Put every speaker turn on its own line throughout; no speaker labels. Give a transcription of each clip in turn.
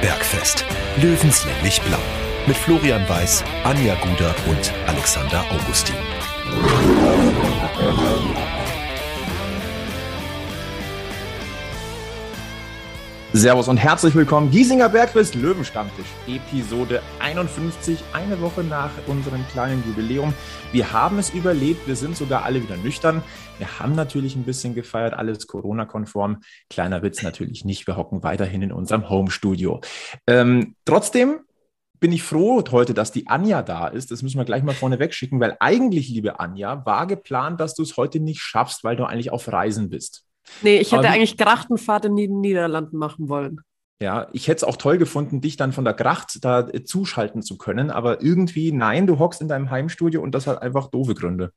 Bergfest. Löwenslänglich blau. Mit Florian Weiß, Anja Guder und Alexander Augustin.
Servus und herzlich willkommen. Giesinger Bergfest Löwenstammtisch, Episode 51, eine Woche nach unserem kleinen Jubiläum. Wir haben es überlebt, wir sind sogar alle wieder nüchtern. Wir haben natürlich ein bisschen gefeiert, alles Corona-konform. Kleiner Witz natürlich nicht, wir hocken weiterhin in unserem Home-Studio. Ähm, trotzdem bin ich froh heute, dass die Anja da ist. Das müssen wir gleich mal vorne wegschicken, weil eigentlich, liebe Anja, war geplant, dass du es heute nicht schaffst, weil du eigentlich auf Reisen bist.
Nee, ich hätte Aber eigentlich Grachtenfahrt in den Niederlanden machen wollen.
Ja, ich hätte es auch toll gefunden, dich dann von der Gracht da äh, zuschalten zu können, aber irgendwie, nein, du hockst in deinem Heimstudio und das hat einfach doofe Gründe.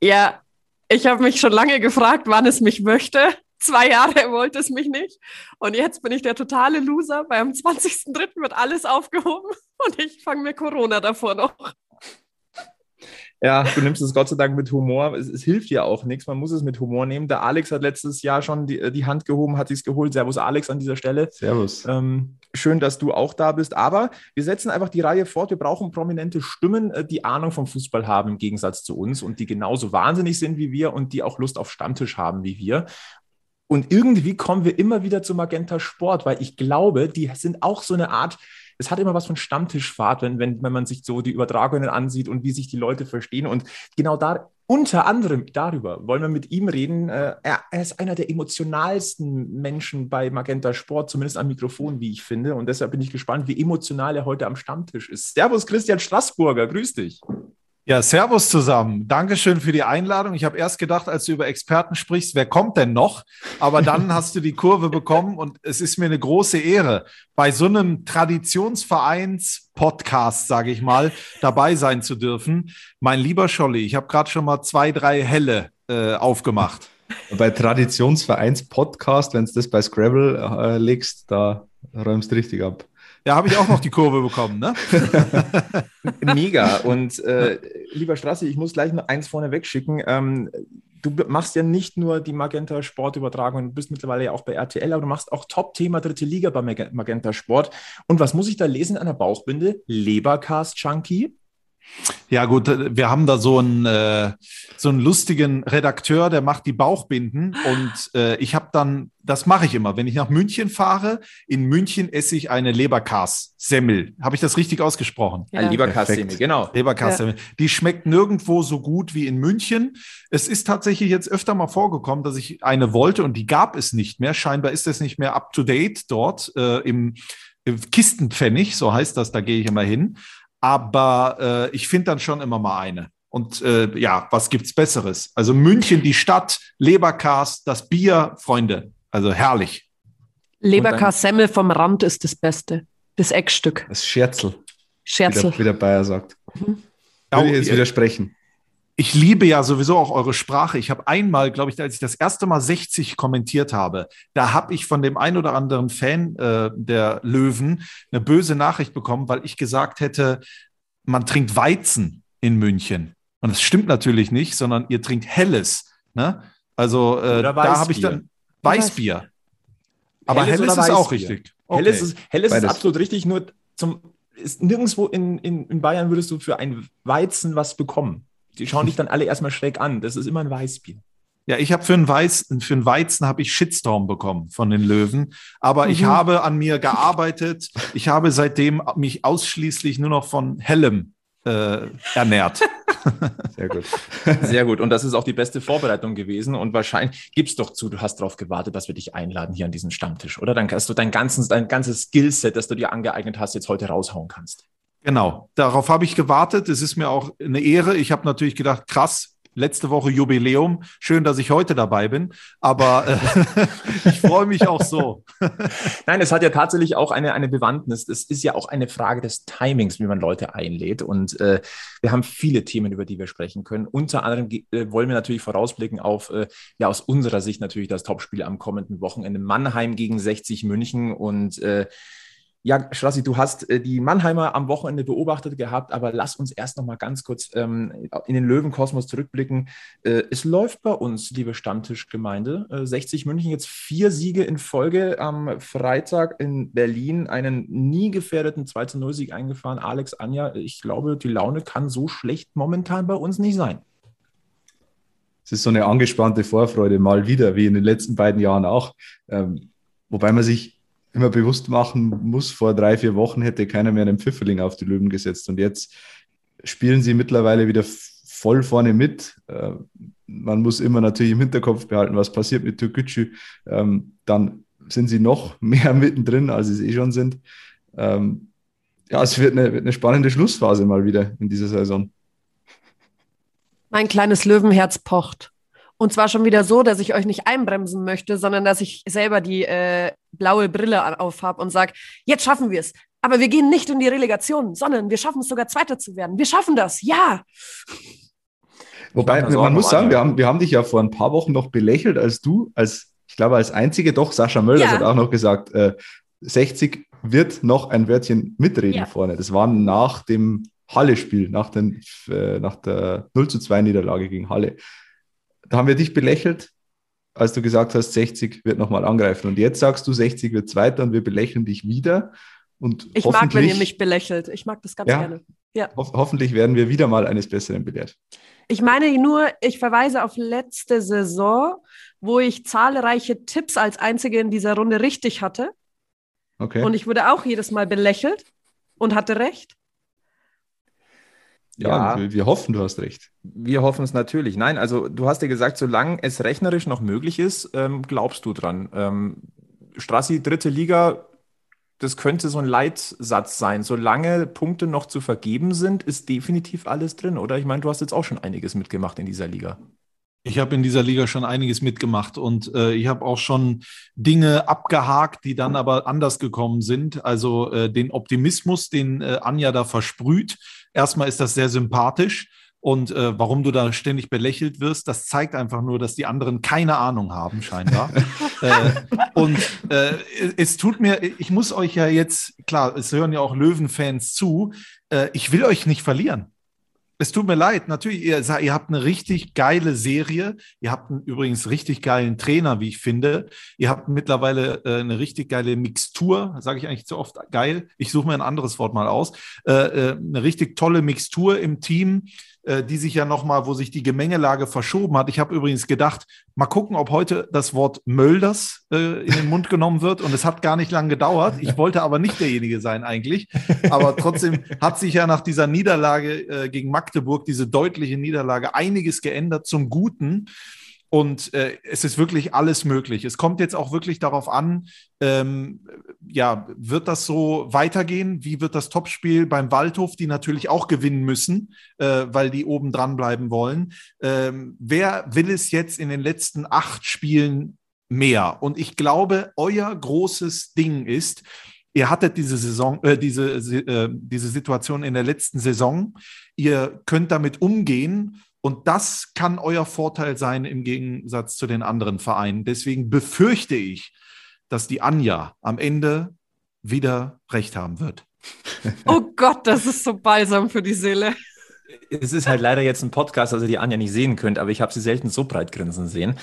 Ja, ich habe mich schon lange gefragt, wann es mich möchte. Zwei Jahre wollte es mich nicht. Und jetzt bin ich der totale Loser, weil am 20.03. wird alles aufgehoben und ich fange mir Corona davor noch.
Ja, du nimmst es Gott sei Dank mit Humor. Es, es, hilft ja auch nichts. Man muss es mit Humor nehmen. Der Alex hat letztes Jahr schon die, die Hand gehoben, hat sich's geholt. Servus, Alex, an dieser Stelle.
Servus.
Ähm, schön, dass du auch da bist. Aber wir setzen einfach die Reihe fort. Wir brauchen prominente Stimmen, äh, die Ahnung vom Fußball haben im Gegensatz zu uns und die genauso wahnsinnig sind wie wir und die auch Lust auf Stammtisch haben wie wir. Und irgendwie kommen wir immer wieder zu Magenta Sport, weil ich glaube, die sind auch so eine Art es hat immer was von Stammtischfahrt, wenn, wenn, wenn man sich so die Übertragungen ansieht und wie sich die Leute verstehen. Und genau da, unter anderem darüber wollen wir mit ihm reden. Äh, er, ist einer der emotionalsten Menschen bei Magenta Sport, zumindest am Mikrofon, wie ich finde. Und deshalb bin ich gespannt, wie emotional er heute am Stammtisch ist. Servus, Christian Straßburger, grüß dich.
Ja, Servus zusammen. Dankeschön für die Einladung. Ich habe erst gedacht, als du über Experten sprichst, wer kommt denn noch? Aber dann hast du die Kurve bekommen und es ist mir eine große Ehre, bei so einem Traditionsvereins-Podcast, sage ich mal, dabei sein zu dürfen. Mein lieber Scholli, ich habe gerade schon mal zwei, drei Helle äh, aufgemacht.
Bei Traditionsvereins-Podcast, wenn du das bei Scrabble äh, legst, da räumst du richtig ab.
Ja, habe ich auch noch die Kurve bekommen, ne?
Mega. Und äh, lieber Strassi, ich muss gleich noch eins vorne wegschicken. Ähm, du machst ja nicht nur die Magenta Sportübertragung, du bist mittlerweile ja auch bei RTL, aber du machst auch Top-Thema dritte Liga bei Magenta Sport. Und was muss ich da lesen an der Bauchbinde? Lebercast Chunky?
Ja, gut, wir haben da so einen, äh, so einen lustigen Redakteur, der macht die Bauchbinden und äh, ich habe dann, das mache ich immer, wenn ich nach München fahre, in München esse ich eine Leberkas-Semmel. Habe ich das richtig ausgesprochen?
Ja. Leberkas-Semmel, genau.
Leberkas-Semmel. Ja. Die schmeckt nirgendwo so gut wie in München. Es ist tatsächlich jetzt öfter mal vorgekommen, dass ich eine wollte und die gab es nicht mehr. Scheinbar ist es nicht mehr up to date dort äh, im Kistenpfennig, so heißt das, da gehe ich immer hin. Aber äh, ich finde dann schon immer mal eine. Und äh, ja, was gibt's Besseres? Also München, die Stadt, Leberkas, das Bier, Freunde. Also herrlich.
Leberkas Semmel vom Rand ist das Beste. Das Eckstück.
Das Scherzel.
Scherzel.
Wie der, Bayer sagt. Mhm. Würde ich jetzt widersprechen
ich liebe ja sowieso auch eure Sprache. Ich habe einmal, glaube ich, als ich das erste Mal 60 kommentiert habe, da habe ich von dem ein oder anderen Fan äh, der Löwen eine böse Nachricht bekommen, weil ich gesagt hätte, man trinkt Weizen in München. Und das stimmt natürlich nicht, sondern ihr trinkt Helles. Ne? Also äh, da habe ich dann Weißbier. Aber Helles, Helles ist auch richtig.
Okay. Helles ist, Helles ist absolut richtig, nur zum, ist, nirgendwo in, in, in Bayern würdest du für ein Weizen was bekommen. Die schauen dich dann alle erstmal schräg an. Das ist immer ein Weißbier.
Ja, ich habe für einen Weizen, für einen Weizen habe ich Shitstorm bekommen von den Löwen. Aber mhm. ich habe an mir gearbeitet. Ich habe seitdem mich ausschließlich nur noch von hellem äh, ernährt.
Sehr gut. Sehr gut. Und das ist auch die beste Vorbereitung gewesen. Und wahrscheinlich gib's doch zu, du hast darauf gewartet, dass wir dich einladen hier an diesen Stammtisch, oder? Dann kannst du dein ganzes, dein ganzes Skillset, das du dir angeeignet hast, jetzt heute raushauen kannst.
Genau, darauf habe ich gewartet. Es ist mir auch eine Ehre. Ich habe natürlich gedacht, krass, letzte Woche Jubiläum. Schön, dass ich heute dabei bin, aber äh, ich freue mich auch so.
Nein, es hat ja tatsächlich auch eine, eine Bewandtnis. Es ist ja auch eine Frage des Timings, wie man Leute einlädt. Und äh, wir haben viele Themen, über die wir sprechen können. Unter anderem äh, wollen wir natürlich vorausblicken auf, äh, ja, aus unserer Sicht natürlich das Topspiel am kommenden Wochenende Mannheim gegen 60 München und äh, Ja, Strassi, du hast äh, die Mannheimer am Wochenende beobachtet gehabt, aber lass uns erst noch mal ganz kurz ähm, in den Löwenkosmos zurückblicken. Äh, es läuft bei uns, liebe Stammtischgemeinde. Äh, 60 München jetzt vier Siege in Folge. Am Freitag in Berlin einen nie gefährdeten 2-0-Sieg eingefahren. Alex Anja, ich glaube, die Laune kann so schlecht momentan bei uns nicht sein.
Es ist so eine angespannte Vorfreude mal wieder, wie in den letzten beiden Jahren auch. Ähm, wobei man sich immer bewusst machen muss, vor drei, vier Wochen hätte keiner mehr einen Pfifferling auf die Löwen gesetzt. Und jetzt spielen sie mittlerweile wieder voll vorne mit. Äh, man muss immer natürlich im Hinterkopf behalten, was passiert mit Türkgücü. Ähm, dann sind sie noch mehr mittendrin, als sie es eh schon sind. Ähm, ja, es wird eine, wird eine spannende Schlussphase mal wieder in dieser Saison.
Mein kleines Löwenherz pocht. Und zwar schon wieder so, dass ich euch nicht einbremsen möchte, sondern dass ich selber die äh, blaue Brille auf habe und sage, jetzt schaffen wir es. Aber wir gehen nicht in die Relegation, sondern wir schaffen es sogar Zweiter zu werden. Wir schaffen das, ja.
Wobei, man muss sagen, wir haben, wir haben dich ja vor ein paar Wochen noch belächelt, als du, als, ich glaube, als einzige, doch, Sascha Möller ja. hat auch noch gesagt, äh, 60 wird noch ein Wörtchen mitreden ja. vorne. Das war nach dem Halle-Spiel, nach, äh, nach der 0 zu 2 Niederlage gegen Halle da haben wir dich belächelt, als du gesagt hast, 60 wird nochmal angreifen. Und jetzt sagst du, 60 wird zweiter und wir belächeln dich wieder. Und
ich mag, wenn ihr mich belächelt. Ich mag das ganz
ja,
gerne. Ja.
Ho hoffentlich werden wir wieder mal eines Besseren belehrt.
Ich meine nur, ich verweise auf letzte Saison, wo ich zahlreiche Tipps als Einzige in dieser Runde richtig hatte.
Okay.
Und ich wurde auch jedes Mal belächelt und hatte recht.
Ja, ja. Wir, hoffen, du hast recht.
Wir hoffen es natürlich. Nein, also du hast ja gesagt, solange es rechnerisch noch möglich ist, ähm, glaubst du dran. Ähm, Strassi, dritte Liga, das könnte so ein Leitsatz sein. Solange Punkte noch zu vergeben sind, ist definitiv alles drin, oder? Ich meine, du hast jetzt auch schon einiges mitgemacht in dieser Liga.
Ich habe in dieser Liga schon einiges mitgemacht und äh, ich habe auch schon Dinge abgehakt, die dann aber anders gekommen sind. Also äh, den Optimismus, den äh, Anja da versprüht. Erstmal ist das sehr sympathisch. Und äh, warum du da ständig belächelt wirst, das zeigt einfach nur, dass die anderen keine Ahnung haben, scheinbar. äh, und äh, es tut mir, ich muss euch ja jetzt, klar, es hören ja auch Löwenfans zu, äh, ich will euch nicht verlieren. Es tut mir leid, natürlich, ihr, ihr, habt eine richtig geile Serie. Ihr habt einen übrigens richtig geilen Trainer, wie ich finde. Ihr habt mittlerweile äh, eine richtig geile Mixtur, sage ich eigentlich zu oft geil. Ich suche mir ein anderes Wort mal aus. Äh, äh, eine richtig tolle Mixtur im Team äh, die sich ja nochmal, wo sich die Gemengelage verschoben hat. Ich habe übrigens gedacht, mal gucken, ob heute das Wort Mölders äh, in den Mund genommen wird. Und es hat gar nicht lange gedauert. Ich wollte aber nicht derjenige sein eigentlich. Aber trotzdem hat sich ja nach dieser Niederlage äh, gegen Magdeburg, diese deutliche Niederlage, einiges geändert zum Guten. Und äh, es ist wirklich alles möglich. Es kommt jetzt auch wirklich darauf an, ähm, ja, wird das so weitergehen? Wie wird das Topspiel beim Waldhof, die natürlich auch gewinnen müssen, äh, weil die oben dran bleiben wollen? Ähm, wer will es jetzt in den letzten acht Spielen mehr? Und ich glaube, euer großes Ding ist, Ihr hattet diese Saison, äh, diese, äh, diese Situation in der letzten Saison. Ihr könnt damit umgehen und das kann euer Vorteil sein im Gegensatz zu den anderen Vereinen. Deswegen befürchte ich, dass die Anja am Ende wieder recht haben wird.
Oh Gott, das ist so balsam für die Seele.
Es ist halt leider jetzt ein Podcast, also die Anja nicht sehen könnt, aber ich habe sie selten so breit grinsen sehen.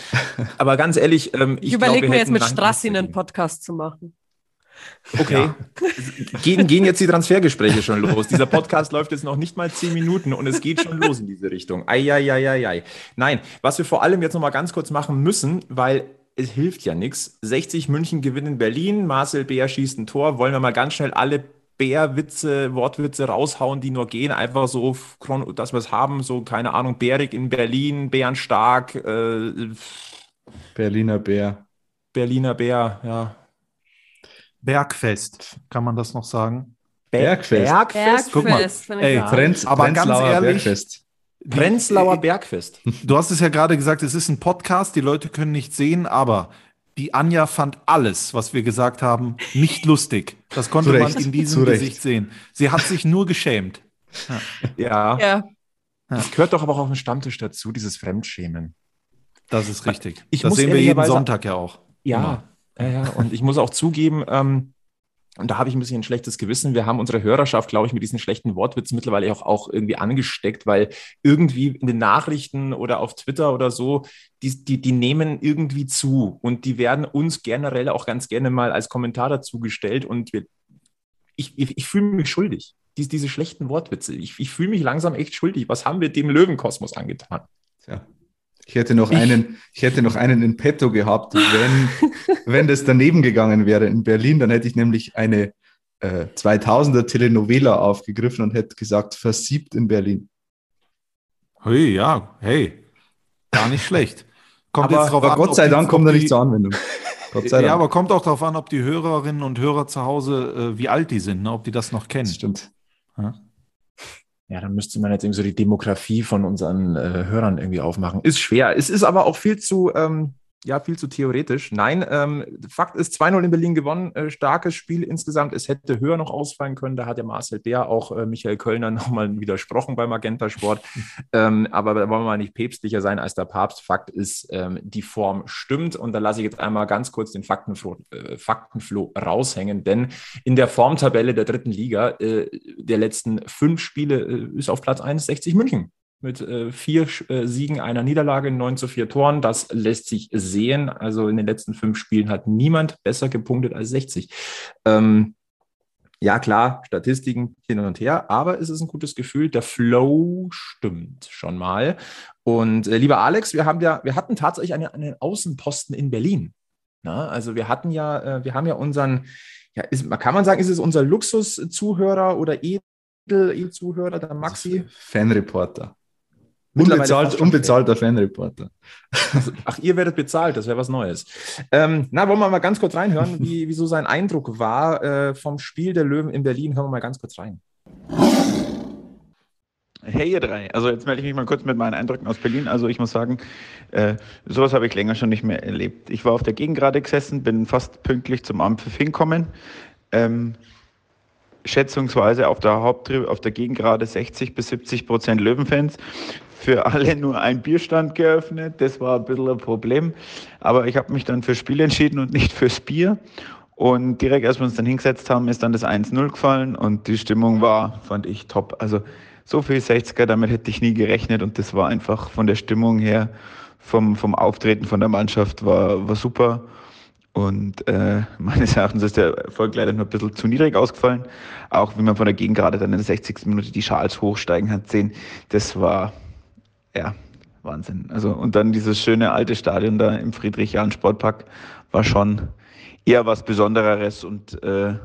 Aber ganz ehrlich, ähm,
ich, ich überlege mir jetzt mit Strassi einen Podcast zu machen.
Okay. Ja. Gehen, gehen jetzt die Transfergespräche schon los? Dieser Podcast läuft jetzt noch nicht mal zehn Minuten und es geht schon los in diese Richtung. Eieieiei. Nein, was wir vor allem jetzt noch mal ganz kurz machen müssen, weil es hilft ja nichts. 60 München gewinnen Berlin, Marcel Bär schießt ein Tor. Wollen wir mal ganz schnell alle Bärwitze, Wortwitze raushauen, die nur gehen, einfach so, dass wir es haben, so, keine Ahnung, Bärig in Berlin, Bärenstark, äh,
Berliner Bär.
Berliner Bär, ja,
Bergfest, kann man das noch sagen?
Bergfest.
Bergfest. Guck mal,
ey, Brenz,
aber ganz ehrlich,
Bergfest.
Prenzlauer Bergfest.
Du hast es ja gerade gesagt, es ist ein Podcast, die Leute können nicht sehen, aber die Anja fand alles, was wir gesagt haben, nicht lustig. Das konnte man in diesem Gesicht sehen. Sie hat sich nur geschämt.
Ja. ja. ja. Das gehört doch aber auch auf dem Stammtisch dazu, dieses Fremdschämen.
Das ist richtig. Ich das sehen wir jeden Sonntag ja auch.
Ja, ja, ja, und ich muss auch zugeben, ähm, und da habe ich ein bisschen ein schlechtes Gewissen. Wir haben unsere Hörerschaft, glaube ich, mit diesen schlechten Wortwitzen mittlerweile auch, auch irgendwie angesteckt, weil irgendwie in den Nachrichten oder auf Twitter oder so, die, die, die nehmen irgendwie zu und die werden uns generell auch ganz gerne mal als Kommentar dazu gestellt und wir, ich, ich, ich fühle mich schuldig. Dies, diese schlechten Wortwitze. Ich, ich fühle mich langsam echt schuldig. Was haben wir dem Löwenkosmos angetan?
Ja. Ich hätte noch ich, einen, ich hätte noch einen in petto gehabt, wenn, wenn das daneben gegangen wäre in Berlin, dann hätte ich nämlich eine äh, 2000er Telenovela aufgegriffen und hätte gesagt, versiebt in Berlin.
Hey, ja, hey, gar nicht schlecht.
Kommt aber, aber an, Gott sei Dank kommt er nicht zur Anwendung.
Gott sei ja, aber kommt auch darauf an, ob die Hörerinnen und Hörer zu Hause, äh, wie alt die sind, ne? ob die das noch kennen. Das
stimmt. Ja?
Ja, dann müsste man jetzt irgendwie so die Demografie von unseren äh, Hörern irgendwie aufmachen. Ist schwer. Es ist aber auch viel zu, ähm, ja, viel zu theoretisch. Nein, ähm, Fakt ist 2-0 in Berlin gewonnen. Äh, starkes Spiel insgesamt. Es hätte höher noch ausfallen können. Da hat ja Marcel Bär auch äh, Michael Kölner nochmal widersprochen beim Magenta Sport. ähm, aber da wollen wir mal nicht päpstlicher sein als der Papst. Fakt ist, ähm, die Form stimmt. Und da lasse ich jetzt einmal ganz kurz den Faktenflo, äh, Faktenfloh raushängen. Denn in der Formtabelle der dritten Liga äh, der letzten fünf Spiele äh, ist auf Platz 1 60 München mit äh, vier äh, Siegen, einer Niederlage, 9 zu 4 Toren. Das lässt sich sehen. Also in den letzten fünf Spielen hat niemand besser gepunktet als 60. Ähm, ja, klar, Statistiken hin und her, aber es ist ein gutes Gefühl. Der Flow stimmt schon mal. Und äh, lieber Alex, wir haben ja, wir hatten tatsächlich einen, einen Außenposten in Berlin. Na, also wir hatten ja, äh, wir haben ja unseren, ja, ist, kann man sagen, ist es unser Luxus-Zuhörer oder Edel-Zuhörer, der Maxi?
Fanreporter. Unbezahlt, unbezahlter Fanreporter.
Also, ach, ihr werdet bezahlt, das wäre was Neues. Ähm, na, wollen wir mal ganz kurz reinhören, wie, wie so sein Eindruck war äh, vom Spiel der Löwen in Berlin. Hören wir mal ganz kurz rein.
Hey ihr drei, also jetzt melde ich mich mal kurz mit meinen Eindrücken aus Berlin. Also ich muss sagen, äh, sowas habe ich länger schon nicht mehr erlebt. Ich war auf der Gegengrade gesessen, bin fast pünktlich zum Ampfiff hinkommen. Ähm, schätzungsweise auf der Haupttribüne, auf der Gegengrade 60 bis 70 Prozent Löwenfans für alle nur ein Bierstand geöffnet. Das war ein bisschen ein Problem. Aber ich habe mich dann fürs Spiel entschieden und nicht fürs Bier. Und direkt, als wir uns dann hingesetzt haben, ist dann das 1-0 gefallen und die Stimmung war, fand ich, top. Also so viel 60er, damit hätte ich nie gerechnet und das war einfach von der Stimmung her, vom, vom Auftreten von der Mannschaft war, war super. Und äh, meines Erachtens ist der Erfolg leider nur ein bisschen zu niedrig ausgefallen. Auch wie man von der Gegend gerade dann in der 60. Minute die Schals hochsteigen hat sehen, das war ja, Wahnsinn. Also, und dann dieses schöne alte Stadion da im Friedrich-Jahn-Sportpark war schon eher was Besonderes und äh,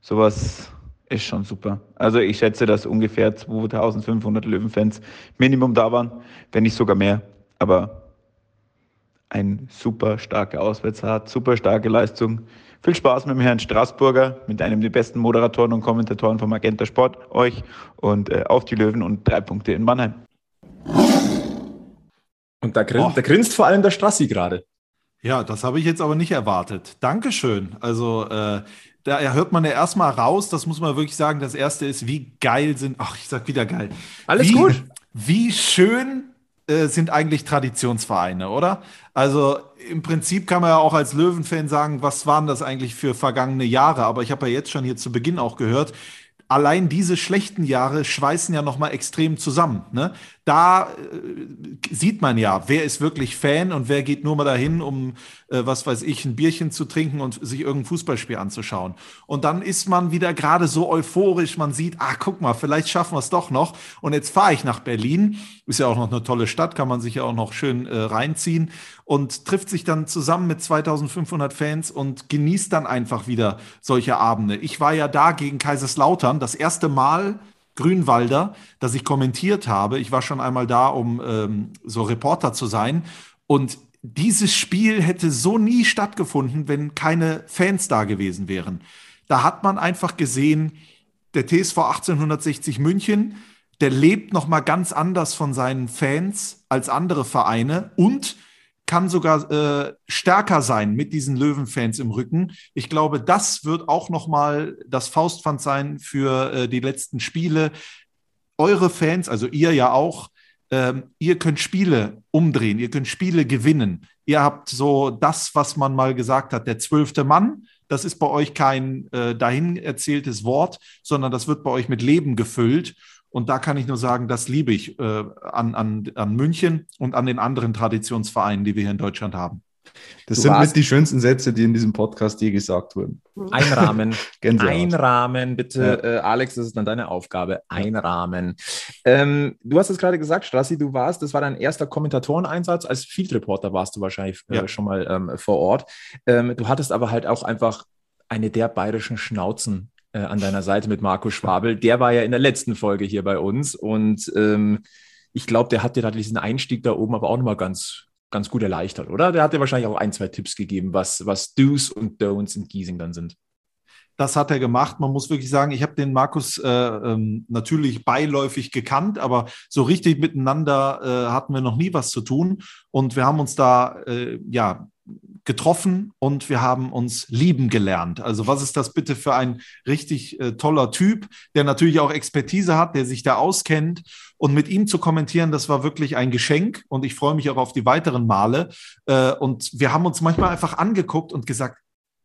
sowas ist schon super. Also ich schätze, dass ungefähr 2500 Löwenfans Minimum da waren, wenn nicht sogar mehr. Aber ein super starker Auswärtsrat, super starke Leistung. Viel Spaß mit dem Herrn Straßburger, mit einem der besten Moderatoren und Kommentatoren vom Magenta Sport, euch und äh, auf die Löwen und drei Punkte in Mannheim.
Und da, grin, da grinst vor allem der Strassi gerade.
Ja, das habe ich jetzt aber nicht erwartet. Dankeschön. Also, äh, da hört man ja erstmal raus, das muss man wirklich sagen. Das erste ist, wie geil sind, ach, ich sag wieder geil.
Alles
wie,
gut.
Wie schön äh, sind eigentlich Traditionsvereine, oder? Also im Prinzip kann man ja auch als Löwenfan sagen, was waren das eigentlich für vergangene Jahre? Aber ich habe ja jetzt schon hier zu Beginn auch gehört, allein diese schlechten Jahre schweißen ja noch mal extrem zusammen. Ne? Da äh, sieht man ja, wer ist wirklich Fan und wer geht nur mal dahin, um äh, was weiß ich, ein Bierchen zu trinken und sich irgendein Fußballspiel anzuschauen. Und dann ist man wieder gerade so euphorisch, man sieht, ah, guck mal, vielleicht schaffen wir es doch noch. Und jetzt fahre ich nach Berlin, ist ja auch noch eine tolle Stadt, kann man sich ja auch noch schön äh, reinziehen und trifft sich dann zusammen mit 2500 Fans und genießt dann einfach wieder solche Abende. Ich war ja da gegen Kaiserslautern, das erste Mal Grünwalder, das ich kommentiert habe. Ich war schon einmal da, um ähm, so Reporter zu sein. Und dieses Spiel hätte so nie stattgefunden, wenn keine Fans da gewesen wären. Da hat man einfach gesehen, der TSV 1860 München, der lebt noch mal ganz anders von seinen Fans als andere Vereine und kann sogar äh, stärker sein mit diesen Löwenfans im Rücken. Ich glaube, das wird auch noch mal das Faustpfand sein für äh, die letzten Spiele. Eure Fans, also ihr ja auch, ähm, ihr könnt Spiele umdrehen, ihr könnt Spiele gewinnen. Ihr habt so das, was man mal gesagt hat, der zwölfte Mann. Das ist bei euch kein äh, dahin erzähltes Wort, sondern das wird bei euch mit Leben gefüllt. Und da kann ich nur sagen, das liebe ich äh, an, an, an München und an den anderen Traditionsvereinen, die wir hier in Deutschland haben.
Das du sind mit die schönsten Sätze, die in diesem Podcast je gesagt wurden.
Einrahmen. Einrahmen, bitte, ja. äh, Alex, das ist dann deine Aufgabe. Einrahmen. Ähm, du hast es gerade gesagt, Strassi, du warst, das war dein erster Kommentatoreneinsatz. Als Field Reporter warst du wahrscheinlich äh, ja. schon mal ähm, vor Ort. Ähm, du hattest aber halt auch einfach eine der bayerischen Schnauzen äh, an deiner Seite mit Marco Schwabel. Der war ja in der letzten Folge hier bei uns und ähm, ich glaube, der hat dir da diesen Einstieg da oben aber auch nochmal ganz ganz gut erleichtert, oder? Der hat dir wahrscheinlich auch ein, zwei Tipps gegeben, was, was Do's und Don'ts in Giesing dann sind.
Das hat er gemacht. Man muss wirklich sagen, ich habe den Markus äh, ähm, natürlich beiläufig gekannt, aber so richtig miteinander äh, hatten wir noch nie was zu tun. Und wir haben uns da äh, ja getroffen und wir haben uns lieben gelernt. Also was ist das bitte für ein richtig äh, toller Typ, der natürlich auch Expertise hat, der sich da auskennt. Und mit ihm zu kommentieren, das war wirklich ein Geschenk und ich freue mich auch auf die weiteren Male. Äh, und wir haben uns manchmal einfach angeguckt und gesagt,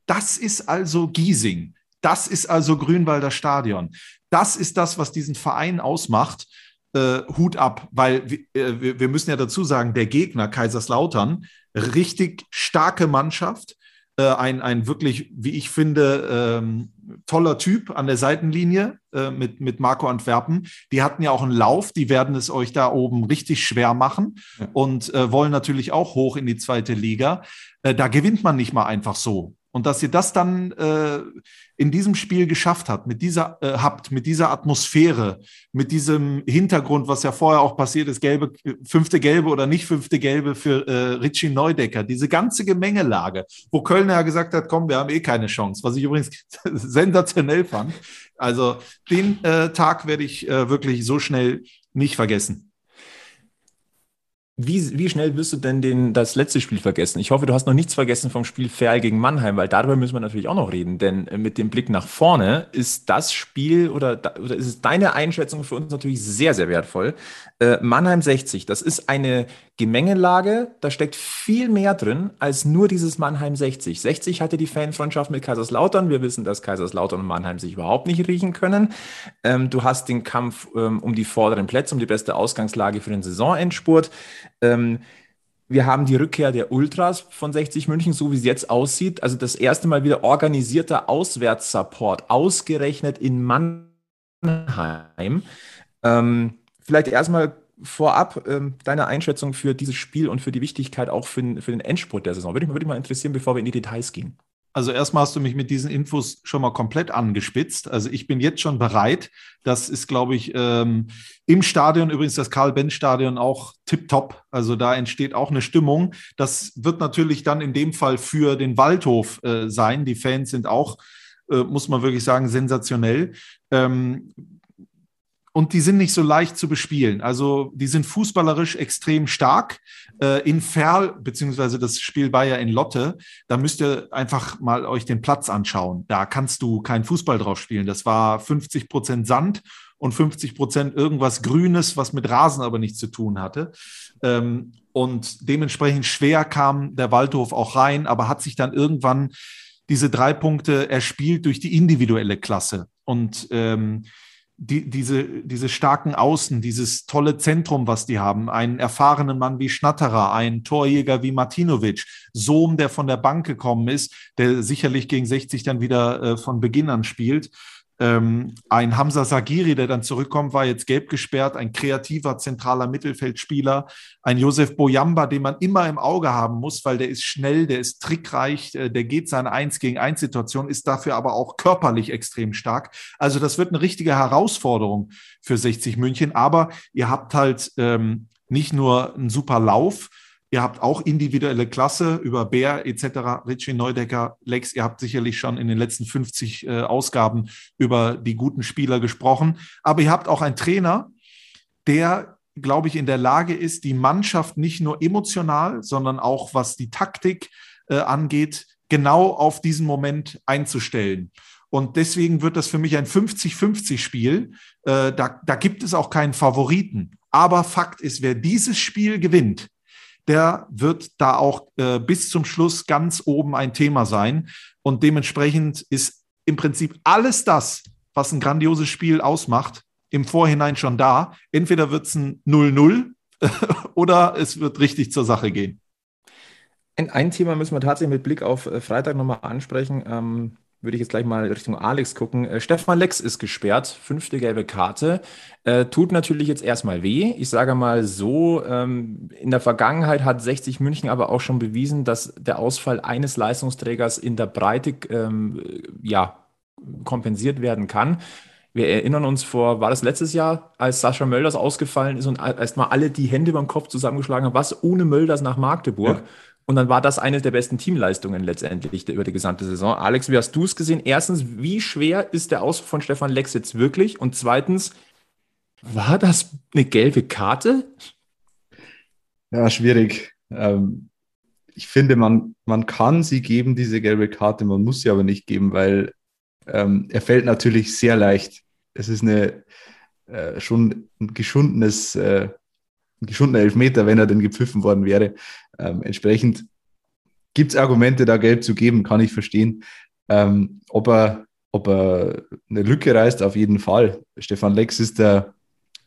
das ist also Giesing. Das ist also Grünwalder Stadion. Das ist das, was diesen Verein ausmacht. Äh, Hut ab, weil äh, wir, wir müssen ja dazu sagen, der Gegner Kaiserslautern, richtig starke Mannschaft. Äh, ein, ein wirklich, wie ich finde, ähm, toller Typ an der Seitenlinie äh, mit, mit Marco Antwerpen. Die hatten ja auch einen Lauf, die werden es euch da oben richtig schwer machen ja. und äh, wollen natürlich auch hoch in die zweite Liga. Äh, da gewinnt man nicht mal einfach so. Und dass ihr das dann äh, in diesem Spiel geschafft habt, mit dieser, äh, habt, mit dieser Atmosphäre, mit diesem Hintergrund, was ja vorher auch passiert ist, gelbe, fünfte Gelbe oder nicht fünfte Gelbe für äh, Richie Neudecker, diese ganze Gemengelage, wo Kölner ja gesagt hat, komm, wir haben eh keine Chance, was ich übrigens sensationell fand. Also den äh, Tag werde ich äh, wirklich so schnell nicht vergessen.
Wie, wie schnell wirst du denn den, das letzte Spiel vergessen? Ich hoffe, du hast noch nichts vergessen vom Spiel Ferl gegen Mannheim, weil darüber müssen wir natürlich auch noch reden. Denn äh, mit dem Blick nach vorne ist das Spiel oder, oder ist es deine Einschätzung für uns natürlich sehr, sehr wertvoll. Äh, Mannheim 60, das ist eine Gemengelage, da steckt viel mehr drin als nur dieses Mannheim 60. 60 hatte die Fanfreundschaft mit Kaiserslautern. Wir wissen, dass Kaiserslautern und Mannheim sich überhaupt nicht riechen können. Ähm, du hast den Kampf ähm, um die vorderen Plätze, um die beste Ausgangslage für den Saisonendspurt. Ähm, wir haben die Rückkehr der Ultras von 60 München, so wie es jetzt aussieht. Also das erste Mal wieder organisierter Auswärtssupport, ausgerechnet in Mannheim. Ähm, vielleicht erstmal vorab ähm, deine Einschätzung für dieses Spiel und für die Wichtigkeit auch für, für den Endspurt der Saison. Würde mich, würde mich mal interessieren, bevor wir in die Details gehen.
Also erstmal hast du mich mit diesen Infos schon mal komplett angespitzt. Also ich bin jetzt schon bereit. Das ist, glaube ich, ähm, im Stadion, übrigens das Karl-Benz-Stadion auch tipptopp. Also da entsteht auch eine Stimmung. Das wird natürlich dann in dem Fall für den Waldhof äh, sein. Die Fans sind auch, äh, muss man wirklich sagen, sensationell. Ähm, und die sind nicht so leicht zu bespielen. Also die sind fußballerisch extrem stark. Äh, in Ferl, beziehungsweise das Spiel war ja in Lotte, da müsst ihr einfach mal euch den Platz anschauen. Da kannst du keinen Fußball drauf spielen. Das war 50 Prozent Sand und 50 Prozent irgendwas Grünes, was mit Rasen aber nichts zu tun hatte. Ähm, und dementsprechend schwer kam der Waldhof auch rein, aber hat sich dann irgendwann diese drei Punkte erspielt durch die individuelle Klasse. Und ähm, die, diese, diese starken Außen, dieses tolle Zentrum, was die haben, einen erfahrenen Mann wie Schnatterer, einen Torjäger wie Martinovic, Sohn, der von der Bank gekommen ist, der sicherlich gegen 60 dann wieder äh, von Beginn an spielt. Ähm, ein Hamza Sagiri, der dann zurückkommt, war jetzt gelb gesperrt, ein kreativer zentraler Mittelfeldspieler, ein Josef Boyamba, den man immer im Auge haben muss, weil der ist schnell, der ist trickreich, äh, der geht seine Eins gegen Eins Situation, ist dafür aber auch körperlich extrem stark. Also das wird eine richtige Herausforderung für 60 München, aber ihr habt halt ähm, nicht nur einen super Lauf, Ihr habt auch individuelle Klasse über Bär etc., Richie Neudecker, Lex. Ihr habt sicherlich schon in den letzten 50 äh, Ausgaben über die guten Spieler gesprochen. Aber ihr habt auch einen Trainer, der, glaube ich, in der Lage ist, die Mannschaft nicht nur emotional, sondern auch was die Taktik äh, angeht, genau auf diesen Moment einzustellen. Und deswegen wird das für mich ein 50-50-Spiel. Äh, da, da gibt es auch keinen Favoriten. Aber Fakt ist, wer dieses Spiel gewinnt, der wird da auch äh, bis zum Schluss ganz oben ein Thema sein. Und dementsprechend ist im Prinzip alles das, was ein grandioses Spiel ausmacht, im Vorhinein schon da. Entweder wird es ein 0-0 oder es wird richtig zur Sache gehen.
Ein, Thema müssen wir tatsächlich mit Blick auf äh, Freitag nochmal ansprechen. Ähm, würde ich jetzt gleich mal Richtung Alex gucken. Äh, Stefan Lex ist gesperrt, fünfte gelbe Karte. Äh, tut natürlich jetzt erstmal weh. Ich sage mal so, ähm, in der Vergangenheit hat 60 München aber auch schon bewiesen, dass der Ausfall eines Leistungsträgers in der Breite ähm, ja, kompensiert werden kann. Wir erinnern uns vor, war das letztes Jahr, als Sascha Mölders ausgefallen ist und erstmal alle die Hände beim Kopf zusammengeschlagen haben, was ohne Mölders nach Magdeburg. Ja. Und dann war das eine der besten Teamleistungen letztendlich über die gesamte Saison. Alex, wie hast du es gesehen? Erstens, wie schwer ist der Ausfall von Stefan Lex jetzt wirklich? Und zweitens, war das eine gelbe Karte?
Ja, schwierig. Ähm, ich finde, man, man kann sie geben, diese gelbe Karte, man muss sie aber nicht geben, weil ähm, er fällt natürlich sehr leicht. Es ist eine äh, schon ein geschundenes äh, geschundener Elfmeter, wenn er denn gepfiffen worden wäre. Ähm, entsprechend gibt es Argumente, da gelb zu geben, kann ich verstehen. Ähm, ob, er, ob er eine Lücke reißt, auf jeden Fall. Stefan Lex ist der,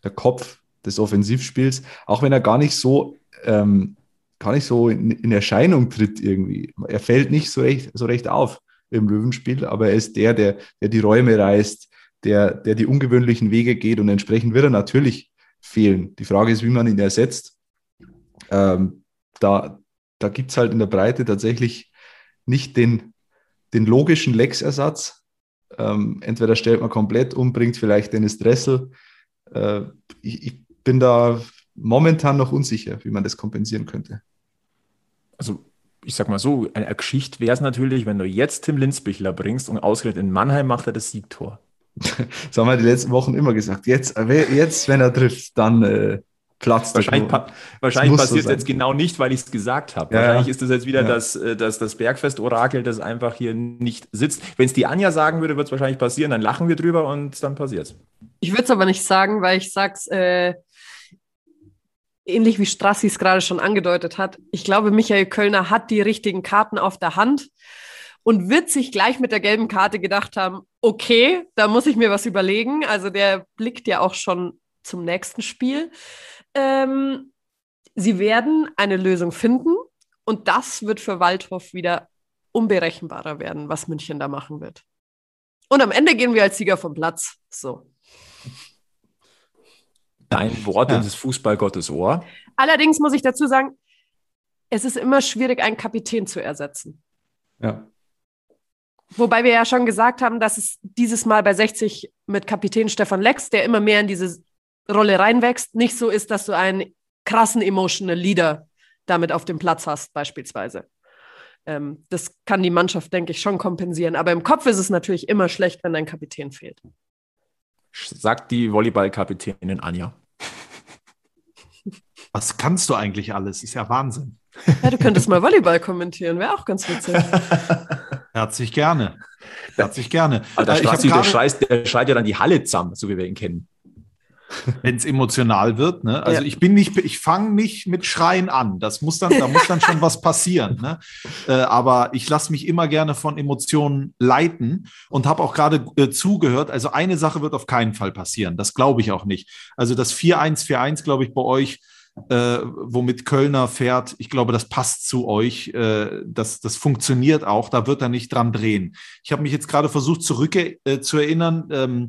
der Kopf des Offensivspiels, auch wenn er gar nicht so, ähm, gar nicht so in, in, Erscheinung tritt irgendwie. Er fällt nicht so recht, so recht auf im Löwenspiel, aber er ist der, der, der die Räume reißt, der, der die ungewöhnlichen Wege geht und entsprechend wird er natürlich fehlen. Die Frage ist, wie man ihn ersetzt. Ähm, da da gibt es halt in der Breite tatsächlich nicht den, den logischen Lex-Ersatz. Ähm, entweder stellt man komplett um, bringt vielleicht Dennis Dressel. Äh, ich, ich bin da momentan noch unsicher, wie man das kompensieren könnte.
Also ich sag mal so, eine Geschichte wäre es natürlich, wenn du jetzt Tim Linsbichler bringst und ausgerechnet in Mannheim macht er das Siegtor.
Das haben wir die letzten Wochen immer gesagt. Jetzt, jetzt wenn er trifft, dann äh, platzt.
Wahrscheinlich, pa wahrscheinlich passiert es jetzt genau nicht, weil ich es gesagt habe. Ja, wahrscheinlich ist das jetzt wieder ja. das, äh, das, das Bergfest-Orakel, das einfach hier nicht sitzt. Wenn es die Anja sagen würde, wird es wahrscheinlich passieren. Dann lachen wir drüber und dann passiert es.
Ich würde es aber nicht sagen, weil ich sag's äh, ähnlich wie Strassi es gerade schon angedeutet hat. Ich glaube, Michael Kölner hat die richtigen Karten auf der Hand und wird sich gleich mit der gelben Karte gedacht haben, okay, da muss ich mir was überlegen. Also der blickt ja auch schon zum nächsten Spiel. Ähm, sie werden eine Lösung finden und das wird für Waldhof wieder unberechenbarer werden, was München da machen wird. Und am Ende gehen wir als Sieger vom Platz. So.
Dein Wort ja. ins Fußballgottes Ohr.
Allerdings muss ich dazu sagen, es ist immer schwierig, einen Kapitän zu ersetzen.
Ja.
Wobei wir ja schon gesagt haben, dass es dieses Mal bei 60 mit Kapitän Stefan Lex, der immer mehr in diese Rolle reinwächst, nicht so ist, dass du einen krassen emotional Leader damit auf dem Platz hast, beispielsweise. Ähm, das kann die Mannschaft, denke ich, schon kompensieren. Aber im Kopf ist es natürlich immer schlecht, wenn dein Kapitän fehlt.
Sagt die Volleyballkapitänin Anja.
Was kannst du eigentlich alles? Ist ja Wahnsinn.
Ja, du könntest mal Volleyball kommentieren, wäre auch ganz witzig.
Herzlich gerne. Herzlich gerne.
Also der, äh, der, schreit, der schreit ja dann die Halle zusammen, so wie wir ihn kennen.
Wenn es emotional wird, ne? Also ja. ich bin nicht, ich fange nicht mit Schreien an. Das muss dann, da muss dann schon was passieren. Ne? Äh, aber ich lasse mich immer gerne von Emotionen leiten und habe auch gerade äh, zugehört. Also eine Sache wird auf keinen Fall passieren. Das glaube ich auch nicht. Also das 4-1-4-1, glaube ich, bei euch äh, womit Kölner fährt, ich glaube, das passt zu euch. Äh, das, das funktioniert auch. Da wird er nicht dran drehen. Ich habe mich jetzt gerade versucht, zurück äh, zu erinnern. Ähm,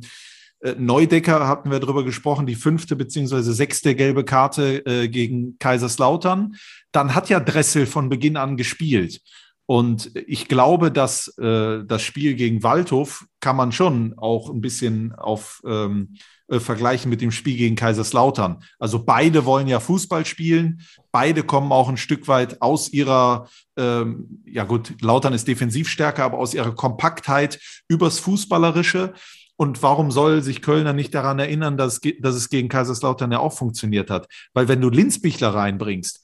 äh, Neudecker hatten wir darüber gesprochen, die fünfte beziehungsweise sechste gelbe Karte äh, gegen Kaiserslautern. Dann hat ja Dressel von Beginn an gespielt. Und ich glaube, dass äh, das Spiel gegen Waldhof kann man schon auch ein bisschen auf ähm, äh, vergleichen mit dem Spiel gegen Kaiserslautern. Also beide wollen ja Fußball spielen, beide kommen auch ein Stück weit aus ihrer, ähm, ja gut, Lautern ist defensiv stärker, aber aus ihrer Kompaktheit übers Fußballerische. Und warum soll sich Kölner nicht daran erinnern, dass, dass es gegen Kaiserslautern ja auch funktioniert hat? Weil wenn du Linzbichler reinbringst,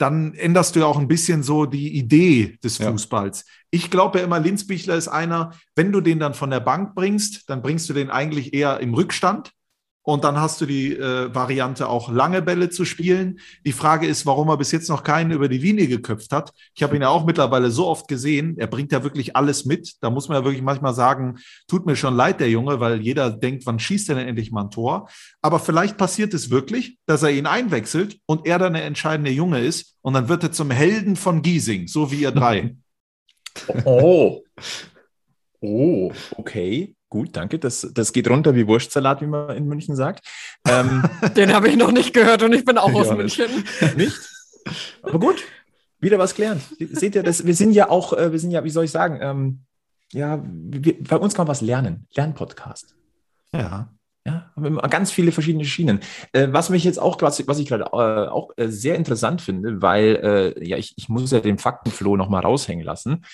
dann änderst du ja auch ein bisschen so die Idee des Fußballs. Ja. Ich glaube ja immer, Linzbichler ist einer, wenn du den dann von der Bank bringst, dann bringst du den eigentlich eher im Rückstand, Und dann hast du die äh, Variante, auch lange Bälle zu spielen. Die Frage ist, warum er bis jetzt noch keinen über die Linie geköpft hat. Ich habe ihn ja auch mittlerweile so oft gesehen. Er bringt ja wirklich alles mit. Da muss man ja wirklich manchmal sagen, tut mir schon leid, der Junge, weil jeder denkt, wann schießt er denn endlich mal ein Tor? Aber vielleicht passiert es wirklich, dass er ihn einwechselt und er dann der entscheidende Junge ist. Und dann wird er zum Helden von Giesing, so wie ihr drei.
Oh. Oh, okay. Gut, danke. Das, das geht runter wie Wurstsalat, wie man in München sagt.
Ähm, Den habe ich noch nicht gehört und ich bin auch aus
Ja,
München.
nicht? Aber gut, wieder was gelernt. Seht ihr, das, wir sind ja auch, äh, wir sind ja, wie soll ich sagen, ähm, ja, wir, bei uns kann man was lernen. Lernpodcast.
Ja.
Ganz viele verschiedene Schienen. Äh, was mich jetzt auch, was, was ich gerade äh, auch äh, sehr interessant finde, weil ja, ich, ich muss ja den Faktenfloh nochmal raushängen lassen.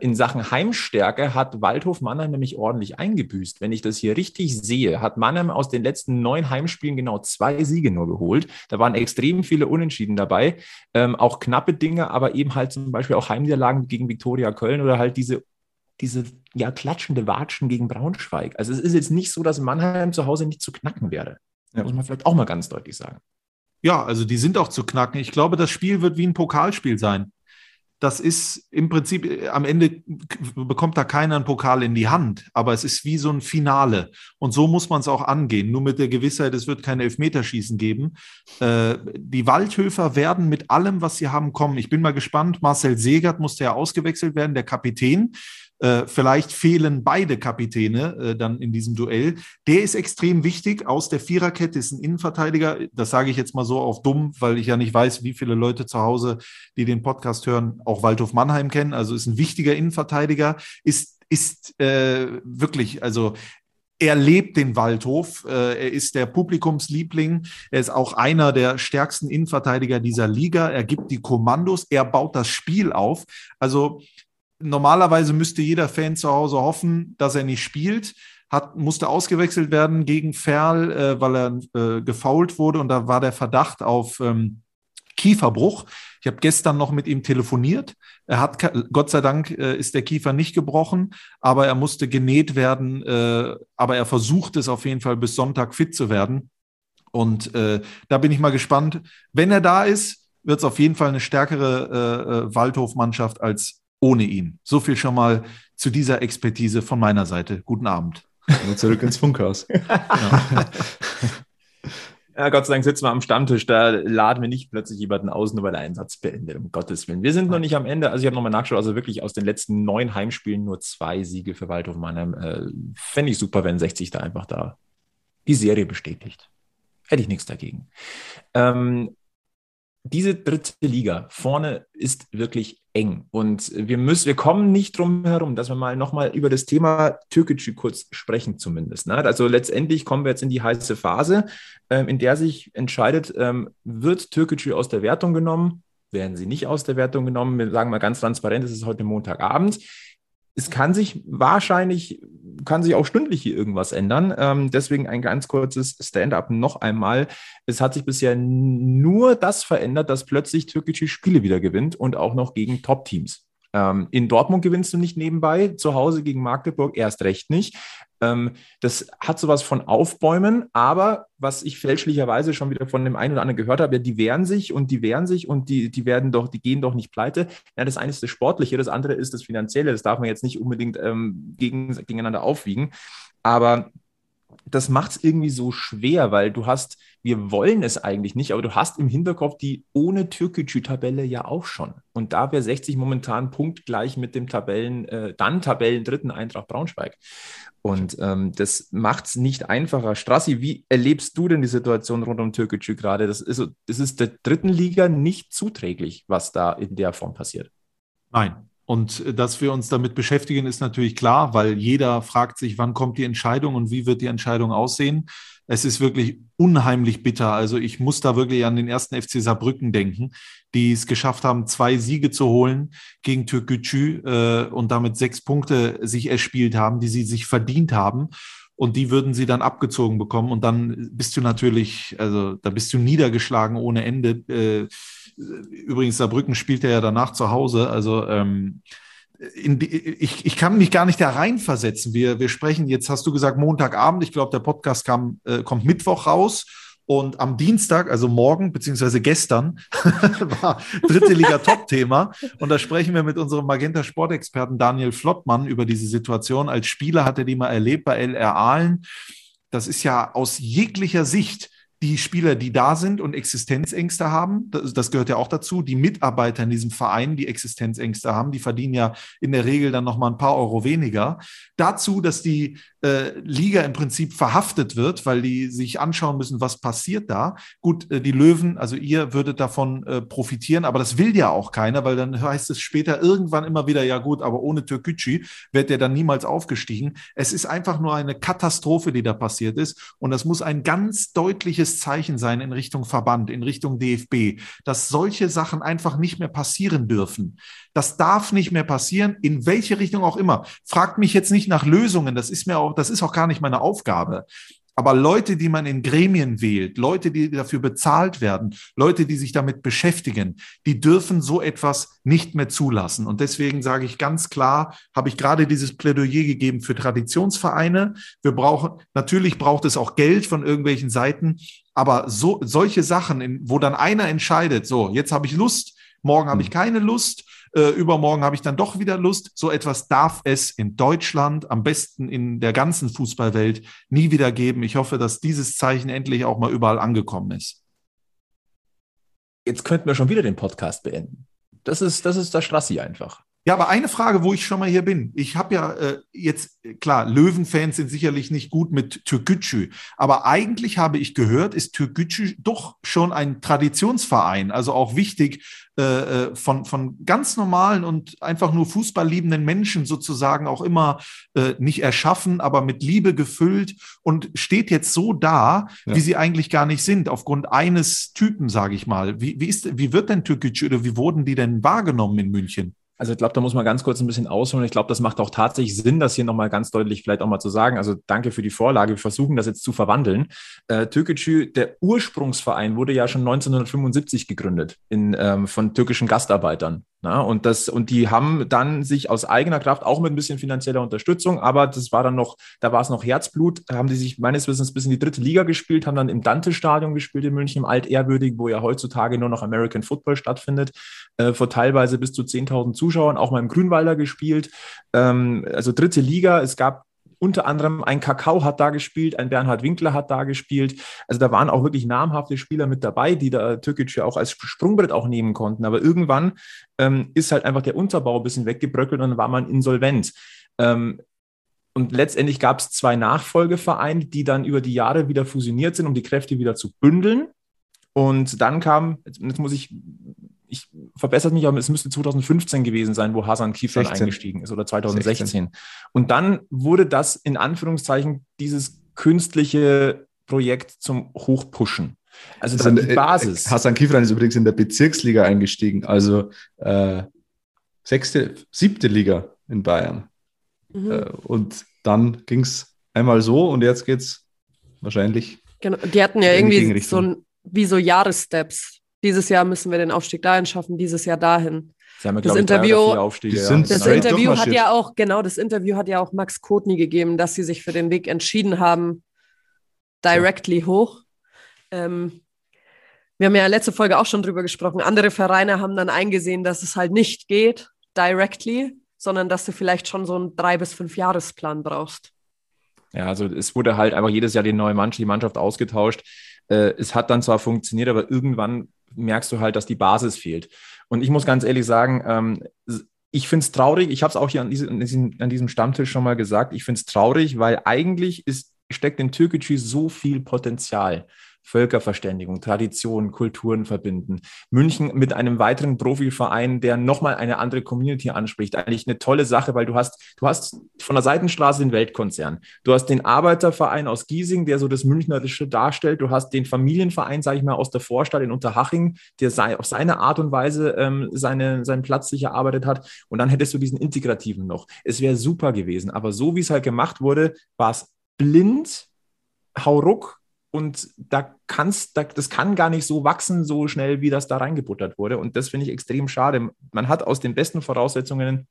In Sachen Heimstärke hat Waldhof Mannheim nämlich ordentlich eingebüßt. Wenn ich das hier richtig sehe, hat Mannheim aus den letzten neun Heimspielen genau zwei Siege nur geholt. Da waren extrem viele Unentschieden dabei, ähm, auch knappe Dinge, aber eben halt zum Beispiel auch Heimniederlagen gegen Viktoria Köln oder halt diese diese ja klatschende Watschen gegen Braunschweig. Also es ist jetzt nicht so, dass Mannheim zu Hause nicht zu knacken wäre.
Ja.
Muss man vielleicht auch mal ganz deutlich sagen.
Ja, also die sind auch zu knacken. Ich glaube, das Spiel wird wie ein Pokalspiel sein. Das ist im Prinzip, äh, am Ende bekommt da keiner einen Pokal in die Hand, aber es ist wie so ein Finale. Und so muss man es auch angehen. Nur mit der Gewissheit, es wird kein Elfmeterschießen geben. Äh, die Waldhöfer werden mit allem, was sie haben, kommen. Ich bin mal gespannt. Marcel Segert musste ja ausgewechselt werden, der Kapitän. Äh, vielleicht fehlen beide Kapitäne äh, dann in diesem Duell. Der ist extrem wichtig. Aus der Viererkette ist ein Innenverteidiger. Das sage ich jetzt mal so auf dumm, weil ich ja nicht weiß, wie viele Leute zu Hause, die den Podcast hören, auch Waldhof Mannheim kennen. Also ist ein wichtiger Innenverteidiger. Ist, ist äh, wirklich, also er lebt den Waldhof. Äh, er ist der Publikumsliebling. Er ist auch einer der stärksten Innenverteidiger dieser Liga. Er gibt die Kommandos. Er baut das Spiel auf. Also normalerweise müsste jeder Fan zu Hause hoffen, dass er nicht spielt. Hat, musste ausgewechselt werden gegen Ferl, äh, weil er äh, gefault wurde und da war der Verdacht auf ähm, Kieferbruch. Ich habe gestern noch mit ihm telefoniert. Er hat, Gott sei Dank, äh, ist der Kiefer nicht gebrochen, aber er musste genäht werden. Äh, aber er versucht es auf jeden Fall bis Sonntag fit zu werden. Und äh, da bin ich mal gespannt. Wenn er da ist, wird es auf jeden Fall eine stärkere äh, äh, Waldhof-Mannschaft als ohne ihn. So viel schon mal zu dieser Expertise von meiner Seite. Guten Abend.
Und zurück ins Funkhaus.
Ja, Gott sei Dank sitzen wir am Stammtisch, da laden wir nicht plötzlich jemanden aus, nur weil der Einsatz beendet, um Gottes Willen. Wir sind noch nicht am Ende, also ich habe nochmal nachgeschaut, also wirklich aus den letzten neun Heimspielen nur zwei Siege für Waldhof Mannheim. Äh, Fände ich super, wenn 60 da einfach da die Serie bestätigt. Hätte ich nichts dagegen. Ähm, diese dritte Liga vorne ist wirklich eng und wir müssen, wir kommen nicht drum herum, dass wir mal nochmal über das Thema Türkgücü kurz sprechen zumindest. Ne? Also letztendlich kommen wir jetzt in die heiße Phase, ähm, in der sich entscheidet, ähm, wird Türkgücü aus der Wertung genommen, werden sie nicht aus der Wertung genommen. Wir sagen mal ganz transparent, es ist heute Montagabend. Es kann sich wahrscheinlich, kann sich auch stündlich hier irgendwas ändern. Ähm, deswegen ein ganz kurzes Stand-up noch einmal. Es hat sich bisher nur das verändert, dass plötzlich Türkgücü Spiele wieder gewinnt und auch noch gegen Top-Teams. Ähm, in Dortmund gewinnst du nicht nebenbei, zu Hause gegen Magdeburg erst recht nicht. Ähm, das hat sowas von Aufbäumen, aber was ich fälschlicherweise schon wieder von dem einen oder anderen gehört habe, ja, die wehren sich und die wehren sich und die, die werden doch, die gehen doch nicht pleite. Ja, das eine ist das Sportliche, das andere ist das Finanzielle. Das darf man jetzt nicht unbedingt ähm, gegen, gegeneinander aufwiegen. Aber das macht es irgendwie so schwer, weil du hast, wir wollen es eigentlich nicht, aber du hast im Hinterkopf die ohne Türkgücü-Tabelle ja auch schon. Und da wäre 60 momentan punktgleich mit dem Tabellen, äh, dann Tabellendritten Eintracht Braunschweig. Und ähm, das macht es nicht einfacher. Strassi, wie erlebst du denn die Situation rund um Türkgücü gerade? Das ist, das ist der dritten Liga nicht zuträglich, was da in der Form passiert.
Nein. Und dass wir uns damit beschäftigen, ist natürlich klar, weil jeder fragt sich, wann kommt die Entscheidung und wie wird die Entscheidung aussehen. Es ist wirklich unheimlich bitter. Also ich muss da wirklich an den ersten FC Saarbrücken denken, die es geschafft haben, zwei Siege zu holen gegen Türkgücü äh, und damit sechs Punkte sich erspielt haben, die sie sich verdient haben. Und die würden sie dann abgezogen bekommen. Und dann bist du natürlich, also da bist du niedergeschlagen ohne Ende. Äh, übrigens, Saarbrücken spielt er ja danach zu Hause. Also ähm, die, ich, ich kann mich gar nicht da reinversetzen. Wir, wir sprechen, jetzt hast du gesagt, Montagabend. Ich glaube, der Podcast kam, äh, kommt Mittwoch raus. Und am Dienstag, also morgen, beziehungsweise gestern, war dritte Liga Top-Thema. Und da sprechen wir mit unserem Magenta-Sportexperten Daniel Flottmann über diese Situation. Als Spieler hat er die mal erlebt bei LR Aalen. Das ist ja aus jeglicher Sicht die Spieler, die da sind und Existenzängste haben, das, das, gehört ja auch dazu, die Mitarbeiter in diesem Verein, die Existenzängste haben, die verdienen ja in der Regel dann noch mal ein paar Euro weniger. Dazu, dass die äh, Liga im Prinzip verhaftet wird, weil die sich anschauen müssen, was passiert da. Gut, äh, die Löwen, also ihr würdet davon äh, profitieren, aber das will ja auch keiner, weil dann heißt es später irgendwann immer wieder, ja gut, aber ohne Türkgücü wird der dann niemals aufgestiegen. Es ist einfach nur eine Katastrophe, die da passiert ist und das muss ein ganz deutliches Zeichen sein in Richtung Verband, in Richtung DFB, dass solche Sachen einfach nicht mehr passieren dürfen. Das darf nicht mehr passieren, in welche Richtung auch immer. Fragt mich jetzt nicht nach Lösungen, das ist mir auch, das ist auch gar nicht meine Aufgabe. Aber Leute, die man in Gremien wählt, Leute, die dafür bezahlt werden, Leute, die sich damit beschäftigen, die dürfen so etwas nicht mehr zulassen. Und deswegen sage ich ganz klar, habe ich gerade dieses Plädoyer gegeben für Traditionsvereine. Wir brauchen, natürlich braucht es auch Geld von irgendwelchen Seiten, aber so, solche Sachen, wo dann einer entscheidet, so, jetzt habe ich Lust, morgen habe ich hm. keine Lust, äh, übermorgen habe ich dann doch wieder Lust. So etwas darf es in Deutschland, am besten in der ganzen Fußballwelt, nie wieder geben. Ich hoffe, dass dieses Zeichen endlich auch mal überall angekommen ist.
Jetzt könnten wir schon wieder den Podcast beenden. Das ist, das ist das Strassi einfach.
Ja, aber eine Frage, wo ich schon mal hier bin. Ich habe ja äh, jetzt, klar, Löwenfans sind sicherlich nicht gut mit Türkgücü, aber eigentlich habe ich gehört, ist Türkgücü doch schon ein Traditionsverein, also auch wichtig äh, äh, von, von ganz normalen und einfach nur fußballliebenden Menschen sozusagen auch immer äh, nicht erschaffen, aber mit Liebe gefüllt und steht jetzt so da, ja. wie sie eigentlich gar nicht sind, aufgrund eines Typen, sage ich mal. Wie, wie, ist, wie wird denn Türkgücü oder wie wurden die denn wahrgenommen in München?
Also ich glaube, da muss man ganz kurz ein bisschen ausholen. Ich glaube, das macht auch tatsächlich Sinn, das hier nochmal ganz deutlich vielleicht auch mal zu sagen. Also danke für die Vorlage. Wir versuchen das jetzt zu verwandeln. Äh, Türkgücü, der Ursprungsverein, wurde ja schon 1975 gegründet in, ähm, von türkischen Gastarbeitern. Na, und das, und die haben dann sich aus eigener Kraft, auch mit ein bisschen finanzieller Unterstützung, aber das war dann noch, da war es noch Herzblut, haben die sich meines Wissens bis in die dritte Liga gespielt, haben dann im Dante-Stadion gespielt in München, im Altehrwürdig, wo ja heutzutage nur noch American Football stattfindet, äh, vor teilweise bis zu 10.000 Zuschauern, auch mal im Grünwalder gespielt. Ähm, also dritte Liga, es gab unter anderem ein Kakao hat da gespielt, ein Bernhard Winkler hat da gespielt. Also da waren auch wirklich namhafte Spieler mit dabei, die da Türkic ja auch als Sprungbrett auch nehmen konnten. Aber irgendwann ähm, ist halt einfach der Unterbau ein bisschen weggebröckelt und dann war man insolvent. Ähm, und letztendlich gab es zwei Nachfolgevereine, die dann über die Jahre wieder fusioniert sind, um die Kräfte wieder zu bündeln. Und dann kam, jetzt muss ich ich verbessert mich, aber es müsste 2015 gewesen sein, wo Hasan Kifran eingestiegen ist oder 2016. 16. Und dann wurde das in Anführungszeichen dieses künstliche Projekt zum Hochpushen. Also, also die äh, Basis.
Hasan Kifran ist übrigens in der Bezirksliga eingestiegen, also äh, sechste, siebte Liga in Bayern. Mhm. Äh, und dann ging es einmal so und jetzt geht es wahrscheinlich.
Genau, die hatten ja irgendwie so ein, wie so Jahressteps dieses Jahr müssen wir den Aufstieg dahin schaffen, dieses Jahr dahin.
Ja, das Interview, Aufstiege,
ja. das Interview hat ja auch, genau, das Interview hat ja auch Max Kotny gegeben, dass sie sich für den Weg entschieden haben, directly ja. hoch. Ähm, wir haben ja letzte Folge auch schon drüber gesprochen. Andere Vereine haben dann eingesehen, dass es halt nicht geht, directly, sondern dass du vielleicht schon so einen drei bis fünf Jahresplan brauchst.
Ja, also es wurde halt einfach jedes Jahr die neue Mannschaft, die Mannschaft ausgetauscht. Äh, es hat dann zwar funktioniert, aber irgendwann merkst du halt, dass die Basis fehlt. Und ich muss ganz ehrlich sagen, ähm, ich finde es traurig, ich habe es auch hier an diesem, an diesem Stammtisch schon mal gesagt, ich finde es traurig, weil eigentlich ist, steckt in Türkgücü so viel Potenzial. Völkerverständigung, Traditionen, Kulturen verbinden. München mit einem weiteren Profiverein, der nochmal eine andere Community anspricht. Eigentlich eine tolle Sache, weil du hast, du hast von der Seitenstraße den Weltkonzern. Du hast den Arbeiterverein aus Giesing, der so das Münchnerische darstellt. Du hast den Familienverein, sage ich mal, aus der Vorstadt in Unterhaching, der sei, auf seine Art und Weise ähm, seine, seinen Platz sich erarbeitet hat. Und dann hättest du diesen integrativen noch. Es wäre super gewesen. Aber so wie es halt gemacht wurde, war es blind, hauruck, und da kannst, da, das kann gar nicht so wachsen, so schnell, wie das da reingebuttert wurde. Und das finde ich extrem schade. Man hat aus den besten Voraussetzungen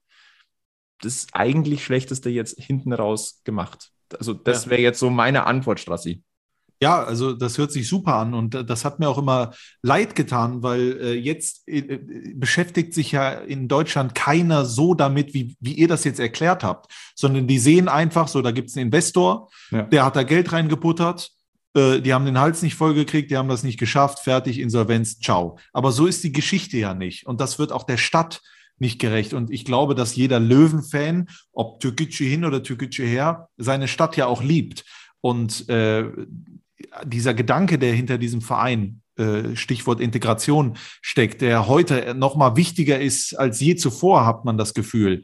das eigentlich Schlechteste jetzt hinten raus gemacht. Also das wäre jetzt so meine Antwort, Strassi.
Ja, also das hört sich super an und das hat mir auch immer leid getan, weil äh, jetzt äh, äh, beschäftigt sich ja in Deutschland keiner so damit, wie, wie ihr das jetzt erklärt habt, sondern die sehen einfach so, da gibt es einen Investor,
Ja.
der hat da Geld reingebuttert, äh, die haben den Hals nicht vollgekriegt, die haben das nicht geschafft, fertig, Insolvenz, ciao. Aber so ist die Geschichte ja nicht und das wird auch der Stadt nicht gerecht. Und ich glaube, dass jeder Löwen-Fan, ob Türkgücü hin oder Türkgücü her, seine Stadt ja auch liebt. Und äh, dieser Gedanke, der hinter diesem Verein, äh, Stichwort Integration, steckt, der heute noch mal wichtiger ist als je zuvor, hat man das Gefühl.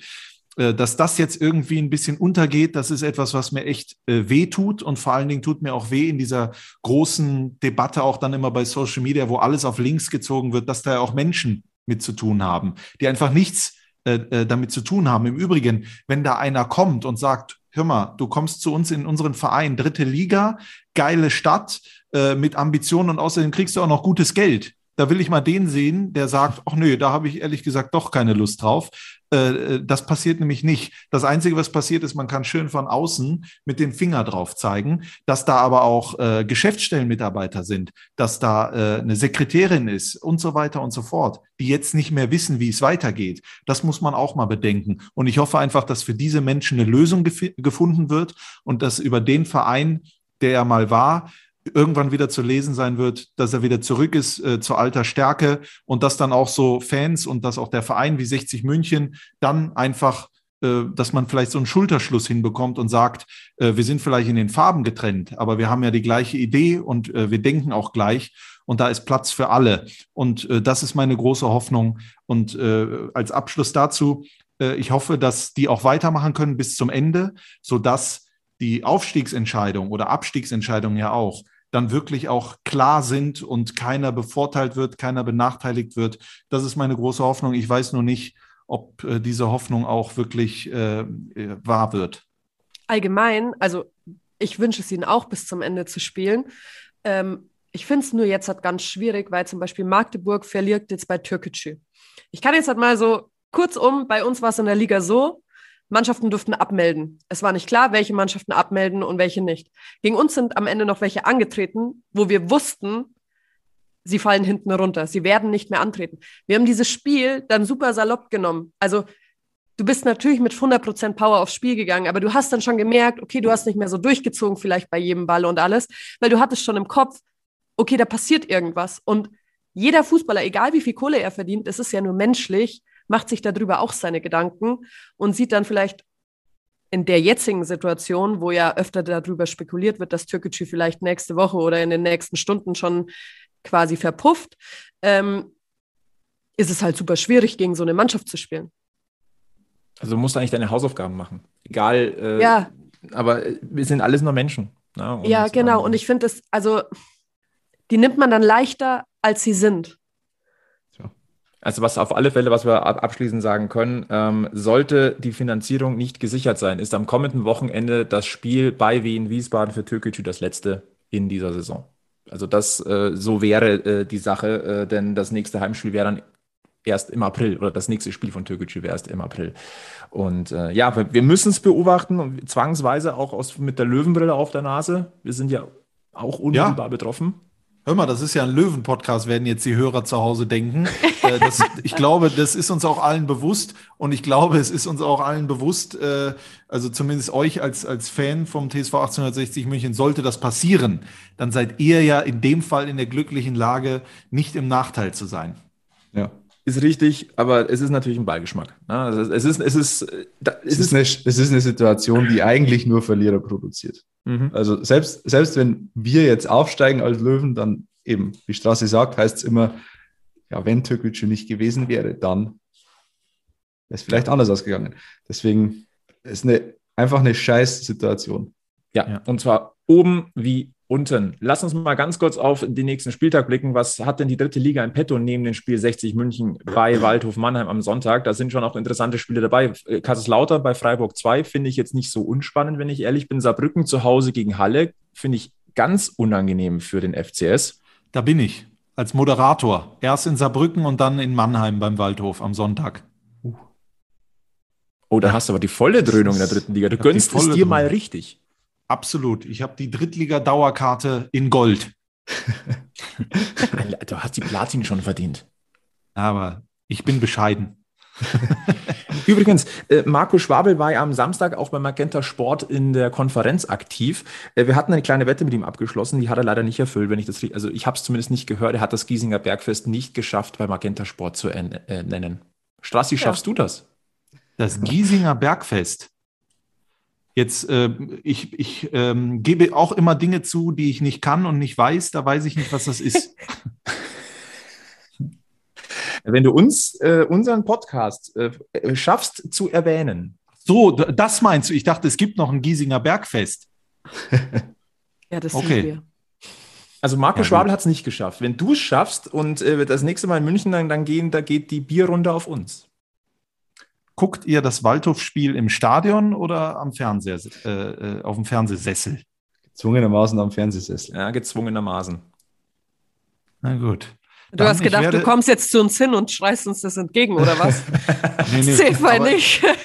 Äh, Dass das jetzt irgendwie ein bisschen untergeht, das ist etwas, was mir echt äh, weh tut. Und vor allen Dingen tut mir auch weh in dieser großen Debatte, auch dann immer bei Social Media, wo alles auf links gezogen wird, dass da ja auch Menschen mit zu tun haben, die einfach nichts äh, äh, damit zu tun haben. Im Übrigen, wenn da einer kommt und sagt, hör mal, du kommst zu uns in unseren Verein, dritte Liga, geile Stadt äh, mit Ambitionen und außerdem kriegst du auch noch gutes Geld. Da will ich mal den sehen, der sagt, ach nö, da habe ich ehrlich gesagt doch keine Lust drauf. Äh, äh, das passiert nämlich nicht. Das Einzige, was passiert ist, man kann schön von außen mit dem Finger drauf zeigen, dass da aber auch äh, Geschäftsstellenmitarbeiter sind, dass da eine Sekretärin ist und so weiter und so fort, die jetzt nicht mehr wissen, wie es weitergeht. Das muss man auch mal bedenken. Und ich hoffe einfach, dass für diese Menschen eine Lösung gef gefunden wird und dass über den Verein, der ja mal war, irgendwann wieder zu lesen sein wird, dass er wieder zurück ist äh, zu alter Stärke und dass dann auch so Fans und dass auch der Verein wie 60 München dann einfach, äh, dass man vielleicht so einen Schulterschluss hinbekommt und sagt, äh, wir sind vielleicht in den Farben getrennt, aber wir haben ja die gleiche Idee und äh, wir denken auch gleich und da ist Platz für alle. Und das ist meine große Hoffnung. Und als Abschluss dazu, ich hoffe, dass die auch weitermachen können bis zum Ende, sodass die Aufstiegsentscheidung oder Abstiegsentscheidung ja auch dann wirklich auch klar sind und keiner bevorteilt wird, keiner benachteiligt wird. Das ist meine große Hoffnung. Ich weiß nur nicht, ob äh, diese Hoffnung auch wirklich äh, äh, wahr wird.
allgemein, also ich wünsche es ihnen auch bis zum Ende zu spielen. Ähm, ich finde es nur jetzt halt ganz schwierig, weil zum Beispiel Magdeburg verliert jetzt bei Türkgücü. Ich kann jetzt halt mal so kurzum, bei uns war es in der Liga so, Mannschaften durften abmelden. Es war nicht klar, welche Mannschaften abmelden und welche nicht. Gegen uns sind am Ende noch welche angetreten, wo wir wussten, sie fallen hinten runter. Sie werden nicht mehr antreten. Wir haben dieses Spiel dann super salopp genommen. Also du bist natürlich mit 100% Power aufs Spiel gegangen, aber du hast dann schon gemerkt, okay, du hast nicht mehr so durchgezogen vielleicht bei jedem Ball und alles, weil du hattest schon im Kopf, okay, da passiert irgendwas. Und jeder Fußballer, egal wie viel Kohle er verdient, es ist ja nur menschlich, macht sich darüber auch seine Gedanken und sieht dann vielleicht in der jetzigen Situation, wo ja öfter darüber spekuliert wird, dass Türkgücü vielleicht nächste Woche oder in den nächsten Stunden schon quasi verpufft, ähm, ist es halt super schwierig, gegen so eine Mannschaft zu spielen.
Also du musst eigentlich deine Hausaufgaben machen. Egal. Äh,
Ja.
Aber äh, wir sind alles nur Menschen. Ne?
Ja, genau.
ähm,
Und ich finde es, also, die nimmt man dann leichter, als sie sind.
Also was auf alle Fälle, was wir ab- abschließend sagen können, ähm, sollte die Finanzierung nicht gesichert sein, ist am kommenden Wochenende das Spiel bei Wien Wiesbaden für Türkgücü das letzte in dieser Saison. Also das äh, so wäre äh, die Sache, äh, denn das nächste Heimspiel wäre dann erst im April oder das nächste Spiel von Türkgücü wäre erst im April. Und äh, ja, wir, wir müssen es beobachten und zwangsweise auch aus, mit der Löwenbrille auf der Nase. Wir sind ja auch unmittelbar betroffen.
Hör mal, das ist ja ein Löwen-Podcast, werden jetzt die Hörer zu Hause denken. Äh, das, ich glaube, das ist uns auch allen bewusst und ich glaube, es ist uns auch allen bewusst, äh, also zumindest euch als, als Fan vom TSV 1860 München, sollte das passieren, dann seid ihr ja in dem Fall in der glücklichen Lage, nicht im Nachteil zu sein.
Ja.
Ist richtig, aber es ist natürlich ein Beigeschmack. Ne? Also es ist, es ist, äh, da-
Es ist, eine, es ist eine Situation, die eigentlich nur Verlierer produziert.
Mhm.
Also selbst, selbst wenn wir jetzt aufsteigen als Löwen, dann eben, wie Straße sagt, heißt es immer, ja, wenn Türkgücü nicht gewesen wäre, dann wäre es vielleicht anders ausgegangen. Deswegen ist eine, einfach eine scheiß Situation.
Ja,
Ja.
und zwar oben wie unten. Lass uns mal ganz kurz auf den nächsten Spieltag blicken. Was hat denn die dritte Liga in petto neben dem Spiel 60 München bei Waldhof Mannheim am Sonntag? Da sind schon auch interessante Spiele dabei. Äh, Kaiserslautern bei Freiburg 2 finde ich jetzt nicht so unspannend, wenn ich ehrlich bin. Saarbrücken zu Hause gegen Halle finde ich ganz unangenehm für den FCS.
Da bin ich als Moderator. Erst in Saarbrücken und dann in Mannheim beim Waldhof am Sonntag.
Oh, da hast du aber die volle Dröhnung in der dritten Liga. Du gönnst es dir
Dröhnung.
mal richtig.
Absolut. Ich habe die Drittliga-Dauerkarte in Gold.
Du hast die Platin schon verdient.
Aber ich bin bescheiden.
Übrigens, äh, Marco Schwabel war ja am Samstag auch bei Magenta Sport in der Konferenz aktiv. Äh, wir hatten eine kleine Wette mit ihm abgeschlossen, die hat er leider nicht erfüllt, wenn ich das, also ich habe es zumindest nicht gehört. Er hat das Giesinger Bergfest nicht geschafft, bei Magenta Sport zu äh, nennen. Strassi, schaffst du das?
Das Giesinger Bergfest. Jetzt, äh, ich, ich ähm, gebe auch immer Dinge zu, die ich nicht kann und nicht weiß. Da weiß ich nicht, was das ist.
Wenn du uns äh, unseren Podcast äh, schaffst zu erwähnen,
So, das meinst du? Ich dachte, es gibt noch ein Giesinger Bergfest.
Ja, das
Okay.
sind wir.
also Marco
Ja,
Schwabel hat es nicht geschafft. Wenn du es schaffst und äh, das nächste Mal in München, dann, dann gehen, da geht die Bierrunde auf uns.
Guckt ihr das Waldhof-Spiel im Stadion oder am Fernseher, äh, äh, auf dem Fernsehsessel?
Gezwungenermaßen am Fernsehsessel.
Ja, gezwungenermaßen.
Na gut.
Du
Dann,
hast gedacht,
werde-
du kommst jetzt zu uns hin und schreist uns das entgegen, oder was?
Nee, nee, aber
nicht.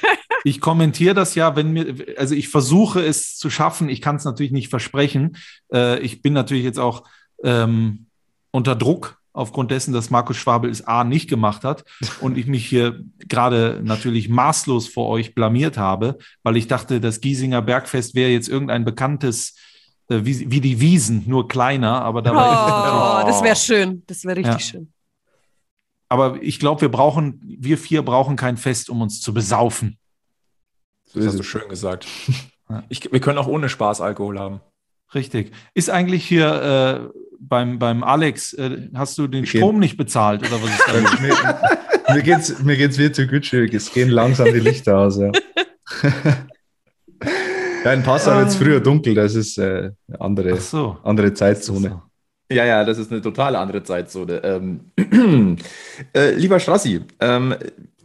Ich kommentiere das ja, wenn mir, also ich versuche es zu schaffen. Ich kann es natürlich nicht versprechen. Äh, ich bin natürlich jetzt auch ähm, unter Druck aufgrund dessen, dass Markus Schwabel es A nicht gemacht hat und ich mich hier gerade natürlich maßlos vor euch blamiert habe, weil ich dachte, das Giesinger Bergfest wäre jetzt irgendein bekanntes, äh, wie, wie die Wiesen, nur kleiner, aber da war
Oh, das wäre schön. Das wäre richtig
Ja.
schön.
Aber ich glaube, wir brauchen, wir vier brauchen kein Fest, um uns zu besaufen.
Das
ist
hast du
es.
schön gesagt. Ich, wir können auch ohne Spaß Alkohol haben.
Richtig. Ist eigentlich hier äh, beim, beim Alex, äh, hast du den
Okay.
Strom nicht bezahlt oder was ist da? los?
mir, mir geht's, mir geht's wie zu Gütschig. Es gehen langsam die Lichter aus, ja. ja, in Passau wird es früher dunkel, das ist äh, eine andere,
so.
andere Zeitzone.
So.
Ja, ja, das ist eine totale andere Zeitzone. Ähm, äh, lieber Strassi, ähm,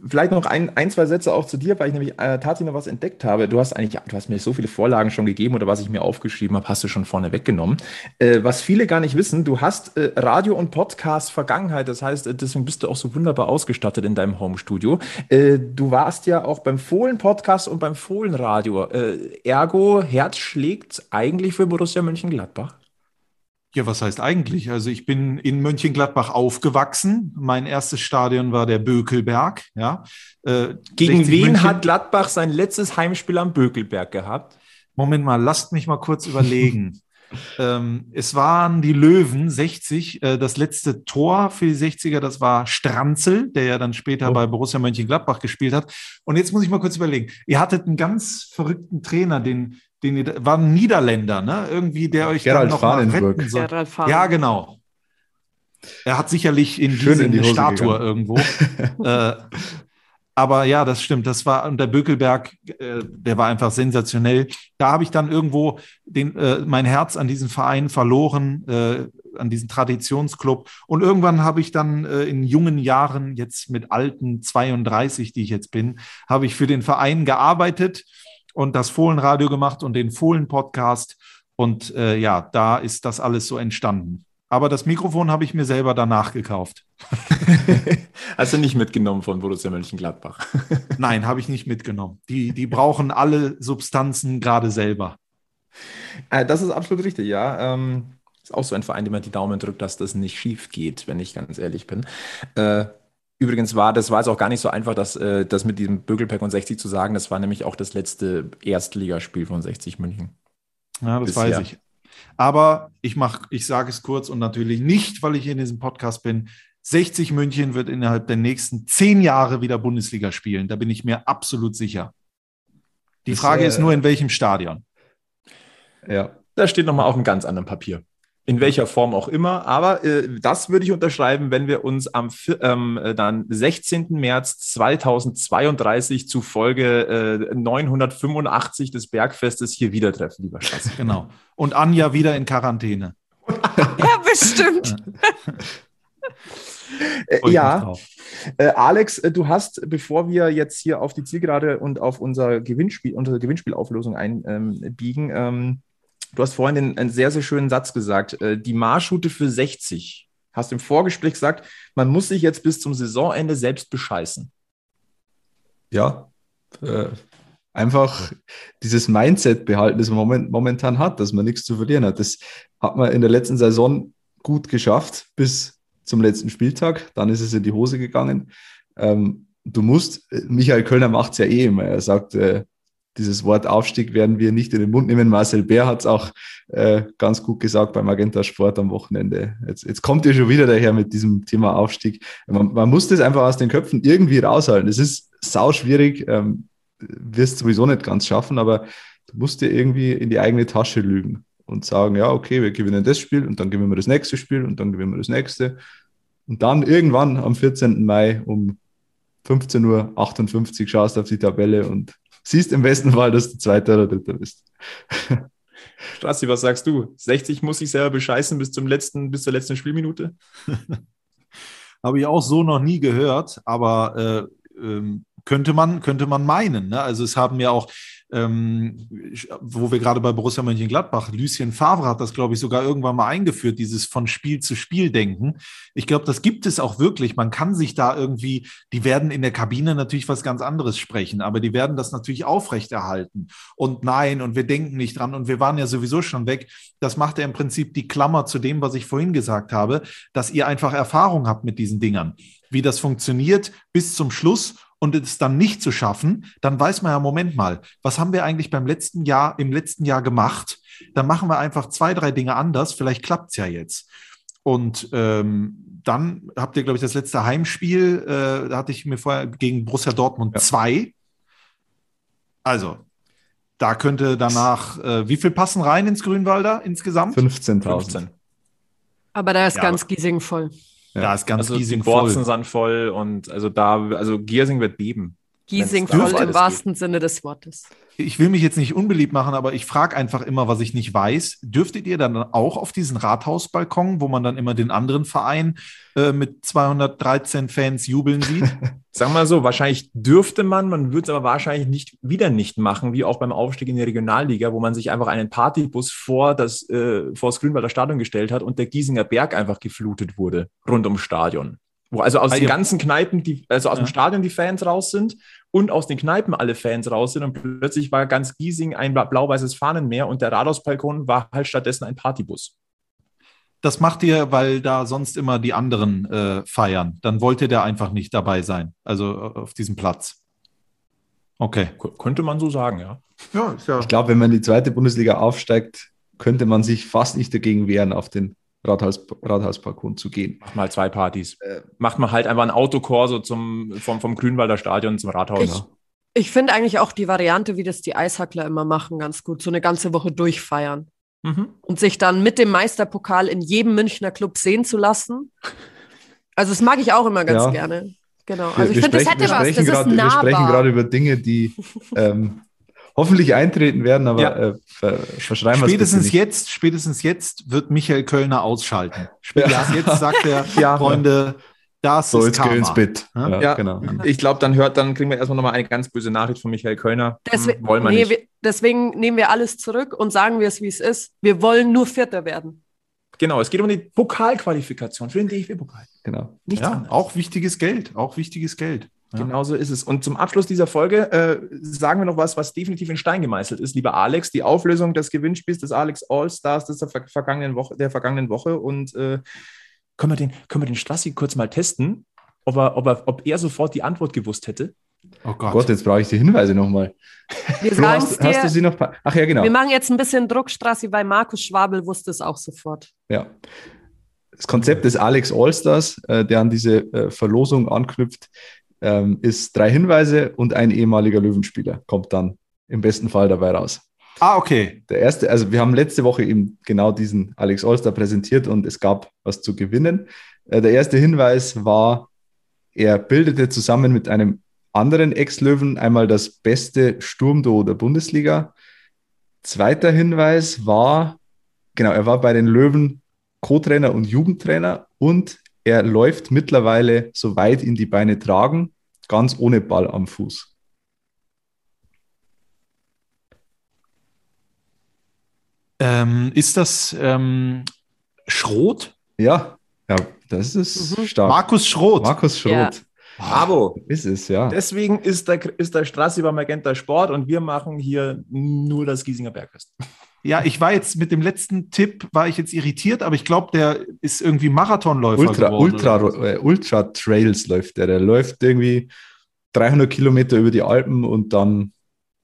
vielleicht noch ein, ein, zwei Sätze auch zu dir, weil ich nämlich äh, tatsächlich noch was entdeckt habe. Du hast eigentlich, du hast mir so viele Vorlagen schon gegeben oder was ich mir aufgeschrieben habe, hast du schon vorne weggenommen. Äh, was viele gar nicht wissen, du hast äh, Radio- und Podcast-Vergangenheit. Das heißt, äh, deswegen bist du auch so wunderbar ausgestattet in deinem Homestudio. Äh, du warst ja auch beim Fohlen-Podcast und beim Fohlen-Radio. Äh, ergo, Herz schlägt eigentlich für Borussia Mönchengladbach.
Ja, was heißt eigentlich? Also ich bin in Mönchengladbach aufgewachsen. Mein erstes Stadion war der Bökelberg. Ja. Äh,
Gegen
60
wen
München-
hat Gladbach sein letztes Heimspiel am Bökelberg gehabt?
Moment mal, lasst mich mal kurz überlegen. ähm, es waren die Löwen 60. Äh, das letzte Tor für die 60er, das war Stranzel, der ja dann später
Oh.
bei Borussia Mönchengladbach gespielt hat. Und jetzt muss ich mal kurz überlegen. Ihr hattet einen ganz verrückten Trainer, den, den war ein Niederländer, ne? Irgendwie, der euch
Gerald
dann noch mal retten soll. Ja, genau. Er hat sicherlich in
Schön in die
eine
Hose
Statue
gegangen.
irgendwo. äh, aber ja, das stimmt. Das war und der Bökelberg, äh, der war einfach sensationell. Da habe ich dann irgendwo den, äh, mein Herz an diesen Verein verloren, äh, an diesen Traditionsclub. Und irgendwann habe ich dann äh, in jungen Jahren, jetzt mit alten 32, die ich jetzt bin, habe ich für den Verein gearbeitet und das Fohlenradio gemacht und den Fohlen-Podcast. Und äh, ja, da ist das alles so entstanden. Aber das Mikrofon habe ich mir selber danach gekauft.
Hast du nicht mitgenommen von Borussia Mönchengladbach?
Nein, habe ich nicht mitgenommen. Die, die brauchen alle Substanzen gerade selber.
Äh, das ist absolut richtig, ja. Ähm, ist auch so ein Verein, dem man die Daumen drückt, dass das nicht schief geht, wenn ich ganz ehrlich bin. Übrigens war das war es auch gar nicht so einfach, das, äh, das mit diesem Bögelpack und 60 zu sagen. Das war nämlich auch das letzte Erstligaspiel von 60 München.
Ja, das
Bisher.
weiß ich. Aber ich mach, ich sage es kurz und natürlich nicht, weil ich hier in diesem Podcast bin. 60 München wird innerhalb der nächsten zehn Jahre wieder Bundesliga spielen. Da bin ich mir absolut sicher. Die
Das,
Frage
äh,
ist nur, in welchem Stadion.
Ja.
Das steht nochmal auf einem ganz anderen Papier. In welcher Form auch immer. Aber äh, das würde ich unterschreiben, wenn wir uns am ähm, äh, dann 16. März 2032 zu Folge äh, 985 des Bergfestes hier wieder treffen, lieber Schatz.
Genau. Und Anja wieder in Quarantäne.
Ja, bestimmt.
Äh, ja, äh, Alex, äh, du hast, bevor wir jetzt hier auf die Zielgerade und auf unser Gewinnspiel, unsere Gewinnspielauflösung einbiegen, ähm, du hast vorhin den, einen sehr, sehr schönen Satz gesagt. Äh, die Marschroute für 60. Hast im Vorgespräch gesagt, man muss sich jetzt bis zum Saisonende selbst bescheißen.
Ja, äh, einfach dieses Mindset behalten, das man moment, momentan hat, dass man nichts zu verlieren hat. Das hat man in der letzten Saison gut geschafft bis zum letzten Spieltag. Dann ist es in die Hose gegangen. Ähm, du musst, Michael Kölner macht es ja eh immer. Er sagt, äh, dieses Wort Aufstieg werden wir nicht in den Mund nehmen. Marcel Bär hat es auch äh, ganz gut gesagt beim Magenta Sport am Wochenende. Jetzt, jetzt kommt ihr schon wieder daher mit diesem Thema Aufstieg. Man, man muss das einfach aus den Köpfen irgendwie raushalten. Es ist sau schwierig, ähm, wirst sowieso nicht ganz schaffen, aber du musst dir irgendwie in die eigene Tasche lügen und sagen, ja, okay, wir gewinnen das Spiel und dann gewinnen wir das nächste Spiel und dann gewinnen wir das nächste. Und dann irgendwann am 14. Mai um 15.58 Uhr schaust du auf die Tabelle und siehst im besten Fall, dass du Zweiter oder Dritter bist.
Strassi, was sagst du? 60 muss ich selber bescheißen bis zum letzten, bis zur letzten Spielminute?
Habe ich auch so noch nie gehört, aber äh, ähm, könnte man, könnte man meinen. Ne? Also es haben ja auch ähm, wo wir gerade bei Borussia Mönchengladbach, Lucien Favre hat das, glaube ich, sogar irgendwann mal eingeführt, dieses von Spiel zu Spiel denken. Ich glaube, das gibt es auch wirklich. Man kann sich da irgendwie, die werden in der Kabine natürlich was ganz anderes sprechen, aber die werden das natürlich aufrechterhalten. Und nein, und wir denken nicht dran und wir waren ja sowieso schon weg. Das macht ja im Prinzip die Klammer zu dem, was ich vorhin gesagt habe, dass ihr einfach Erfahrung habt mit diesen Dingern wie das funktioniert bis zum Schluss und es dann nicht zu schaffen, dann weiß man ja, Moment mal, was haben wir eigentlich beim letzten Jahr, im letzten Jahr gemacht? Dann machen wir einfach zwei, drei Dinge anders, vielleicht klappt es ja jetzt. Und ähm, dann habt ihr, glaube ich, das letzte Heimspiel, äh, da hatte ich mir vorher gegen Borussia Dortmund 2. Ja. Also, da könnte danach, äh, wie viel passen rein ins Grünwalder insgesamt?
15.000. 15.
Aber da ist ja, ganz Giesing voll.
Ja. Da ist ganz also Giesing die Borzen voll. voll und also da, also Giersing wird beben.
Giesing voll im wahrsten geht. Sinne des Wortes.
Ich will mich jetzt nicht unbeliebt machen, aber ich frage einfach immer, was ich nicht weiß. Dürftet ihr dann auch auf diesen Rathausbalkon, wo man dann immer den anderen Verein äh, mit 213 Fans jubeln sieht?
Sagen wir mal so, wahrscheinlich dürfte man, man würde es aber wahrscheinlich nicht wieder nicht machen, wie auch beim Aufstieg in die Regionalliga, wo man sich einfach einen Partybus vor das, äh, vor das Grünwalder Stadion gestellt hat und der Giesinger Berg einfach geflutet wurde, rund ums Stadion. Wo also aus ah, den ganzen Kneipen, die, also aus ja. dem Stadion die Fans raus sind und aus den Kneipen alle Fans raus sind und plötzlich war ganz Giesing ein blau-weißes Fahnenmeer und der Rathausbalkon war halt stattdessen ein Partybus.
Das macht ihr, weil da sonst immer die anderen äh, feiern. Dann wollt ihr da einfach nicht dabei sein, also äh, auf diesem Platz.
Okay. K könnte man so sagen, ja.
ja, ja. Ich glaube, wenn man in die zweite Bundesliga aufsteigt, könnte man sich fast nicht dagegen wehren, auf den Rathaus, Rathausbalkon zu gehen.
Macht mal zwei Partys. Äh, Macht mal halt einfach ein Autokorso zum, vom, vom Grünwalder Stadion zum Rathaus.
Ich, ich finde eigentlich auch die Variante, wie das die Eishackler immer machen, ganz gut. So eine ganze Woche durchfeiern. Mhm. Und sich dann mit dem Meisterpokal in jedem Münchner Club sehen zu lassen. Also das mag ich auch immer ganz ja. gerne. Genau. Also
wir, ich finde, das hätte was. Das grad, ist nahbar. Wir sprechen gerade über Dinge, die ähm, hoffentlich eintreten werden, aber ja. äh, verschreiben
wir Spätestens jetzt, spätestens jetzt wird Michael Kölner ausschalten. Spätestens ja. jetzt sagt er, ja. Freunde, das
so, ist jetzt Karma. ins Bett.
Ja, ja. genau. Ich glaube, dann hört, dann kriegen wir erstmal nochmal eine ganz böse Nachricht von Michael Kölner.
Deswegen, hm, wollen wir nee, nicht. Wir, deswegen nehmen wir alles zurück und sagen wir es, wie es ist. Wir wollen nur Vierter werden.
Genau, es geht um die Pokalqualifikation für den DFB-Pokal.
Genau. Nichts ja, anderes. auch wichtiges Geld, auch wichtiges Geld.
Ja. Genau so ist es. Und zum Abschluss dieser Folge äh, sagen wir noch was, was definitiv in Stein gemeißelt ist, lieber Alex. Die Auflösung des Gewinnspiels des Alex All-Stars der vergangenen Woche, der vergangenen Woche. Und äh, können wir den, können wir den Strassi kurz mal testen, ob er, ob, er, ob er sofort die Antwort gewusst hätte?
Oh Gott, Gott jetzt brauche ich die Hinweise nochmal.
hast, hast du sie noch? Ach ja, genau. Wir machen jetzt ein bisschen Druck, Strassi, weil Markus Schwabel wusste es auch sofort.
Ja. Das Konzept des Alex Allstars, äh, der an diese äh, Verlosung anknüpft, ähm, ist drei Hinweise und ein ehemaliger Löwenspieler kommt dann im besten Fall dabei raus.
Ah, okay.
Der erste, also wir haben letzte Woche eben genau diesen Alex Allstar präsentiert und es gab was zu gewinnen. Äh, der erste Hinweis war, er bildete zusammen mit einem anderen Ex-Löwen einmal das beste Sturmduo der Bundesliga. Zweiter Hinweis war, genau, er war bei den Löwen Co-Trainer und Jugendtrainer und er läuft mittlerweile so weit ihn die Beine tragen, ganz ohne Ball am Fuß.
Ähm, ist das ähm, Schroth?
Ja, ja, das ist mhm. stark.
Markus Schroth.
Markus Schroth. Ja.
Bravo.
Ist es, ja.
Deswegen ist der, ist der Strassi beim Magenta Sport und wir machen hier nur das Giesinger Bergfest.
Ja, ich war jetzt mit dem letzten Tipp, war ich jetzt irritiert, aber ich glaube, der ist irgendwie Marathonläufer
Ultra,
geworden.
Ultra, äh, Ultra Trails läuft der. Der läuft irgendwie 300 Kilometer über die Alpen und dann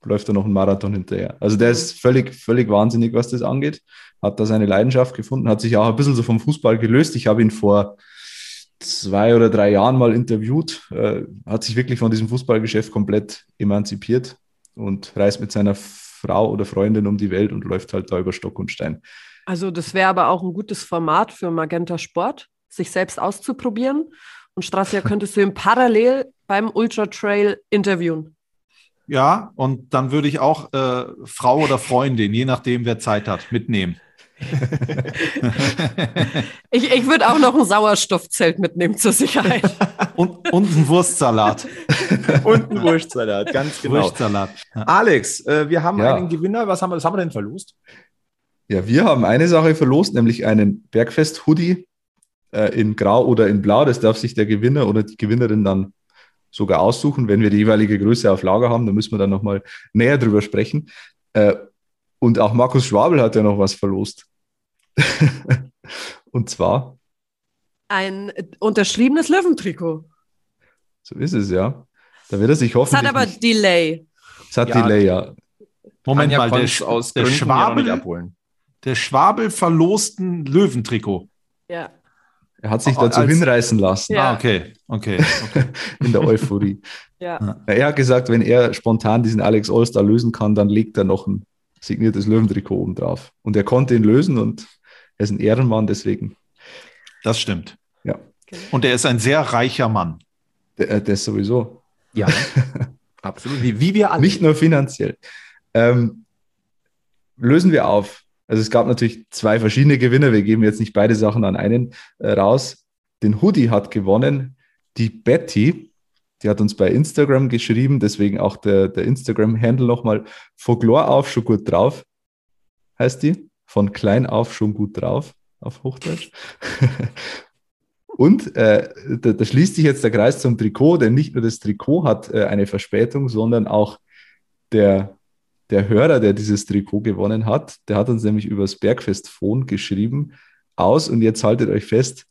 läuft er noch einen Marathon hinterher. Also der ist völlig, völlig wahnsinnig, was das angeht. Hat da seine Leidenschaft gefunden, hat sich auch ein bisschen so vom Fußball gelöst. Ich habe ihn vor zwei oder drei Jahren mal interviewt, äh, hat sich wirklich von diesem Fußballgeschäft komplett emanzipiert und reist mit seiner Frau oder Freundin um die Welt und läuft halt da über Stock und Stein.
Also das wäre aber auch ein gutes Format für Magenta Sport, sich selbst auszuprobieren. Und Strassia könntest du ihn parallel beim Ultra Trail interviewen.
Ja, und dann würde ich auch äh, Frau oder Freundin, je nachdem, wer Zeit hat, mitnehmen.
Ich, ich würde auch noch ein Sauerstoffzelt mitnehmen zur Sicherheit.
Und, und einen Wurstsalat.
Und ein Wurstsalat, ganz genau.
Wurstsalat. Ja.
Alex, äh, wir haben
Ja.
einen Gewinner. Was haben wir, was haben wir denn verlost?
Ja, wir haben eine Sache verlost, nämlich einen Bergfest-Hoodie äh, in Grau oder in Blau. Das darf sich der Gewinner oder die Gewinnerin dann sogar aussuchen. Wenn wir die jeweilige Größe auf Lager haben, dann müssen wir dann nochmal näher drüber sprechen. Äh, und auch Markus Schwabel hat ja noch was verlost. und zwar,
Ein unterschriebenes Löwentrikot.
so ist es ja. Da wird er sich
Es
hoffentlich.
hat aber
nicht-
Delay.
es hat
Ja,
Delay, ja.
Moment
Anja
mal, der,
aus
der,
Gründen
Schwabel,
abholen.
der Schwabel verlosten Löwentrikot.
Ja.
Er hat sich
Als-
dazu hinreißen lassen
Ja.
Ah, okay, okay. okay.
in der Euphorie.
Ja.
Ja, Er hat gesagt, wenn er spontan diesen Alex Allstar lösen kann, dann legt er noch ein signiertes Löwentrikot oben drauf. Und er konnte ihn lösen und er ist ein Ehrenmann, deswegen.
Das stimmt.
Ja.
Und er ist ein sehr reicher Mann.
Der, äh, der ist sowieso.
Ja, absolut. Wie, wie wir alle.
Nicht nur finanziell. Ähm, lösen wir auf. Also es gab natürlich zwei verschiedene Gewinner. Wir geben jetzt nicht beide Sachen an einen äh, raus. Den Hoodie hat gewonnen die Betty. Die hat uns bei Instagram geschrieben, deswegen auch der, der Instagram-Handle nochmal. Folklore auf, schon gut drauf, heißt die. Von klein auf, schon gut drauf, auf Hochdeutsch. Und äh, da, da schließt sich jetzt der Kreis zum Trikot, denn nicht nur das Trikot hat äh, eine Verspätung, sondern auch der, der Hörer, der dieses Trikot gewonnen hat, der hat uns nämlich übers Bergfest-Phone geschrieben aus und jetzt haltet euch fest,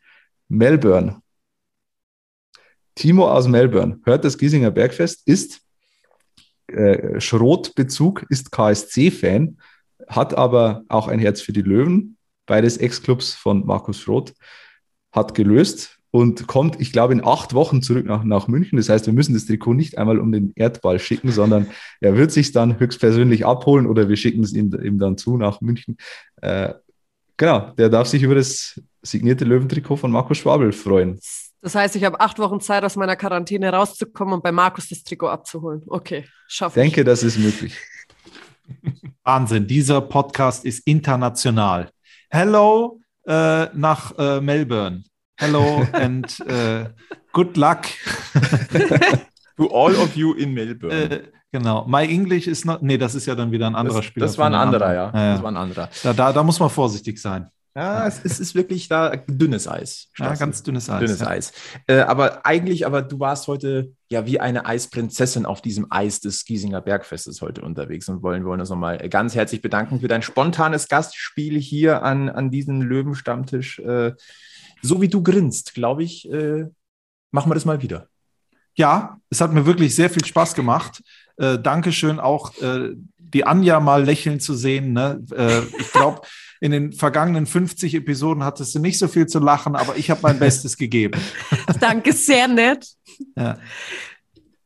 Melbourne. Timo aus Melbourne hört das Giesinger Bergfest, ist äh, Schrotbezug, ist KSC-Fan, hat aber auch ein Herz für die Löwen, beides Ex-Clubs von Markus Schroth, hat gelöst und kommt, ich glaube, in acht Wochen zurück nach, nach München. Das heißt, wir müssen das Trikot nicht einmal um den Erdball schicken, sondern er wird sich dann höchstpersönlich abholen oder wir schicken es ihm, ihm dann zu nach München. Äh, genau, der darf sich über das signierte Löwentrikot von Markus Schwabel freuen.
Das heißt, ich habe acht Wochen Zeit, aus meiner Quarantäne rauszukommen und bei Markus das Trikot abzuholen. Okay,
Ich
schaffe ich.
denke, das ist möglich.
Wahnsinn, dieser Podcast ist international. Hello äh, nach äh, Melbourne. Hello and äh, good luck.
To all of you in Melbourne.
Äh, genau. My English ist noch. Nee, das ist ja dann wieder ein anderer
das,
Spieler.
das war ein anderer, ja.
anderen.
Das war ein anderer.
Da, da, da muss man vorsichtig sein.
Ja, es ist, ist wirklich da dünnes Eis.
Ja, ganz dünnes Eis.
dünnes
ja.
Eis. Äh, aber eigentlich, aber du warst heute ja wie eine Eisprinzessin auf diesem Eis des Giesinger Bergfestes heute unterwegs und wollen, wollen uns nochmal ganz herzlich bedanken für dein spontanes Gastspiel hier an, an diesem Löwenstammtisch. Äh, so wie du grinst, glaube ich, äh, machen wir das mal wieder.
Ja, es hat mir wirklich sehr viel Spaß gemacht. Äh, Dankeschön auch, äh, die Anja mal lächeln zu sehen. Ne? Äh, ich glaube, in den vergangenen 50 Episoden hattest du nicht so viel zu lachen, aber ich habe mein Bestes gegeben.
Danke, sehr nett.
Ja.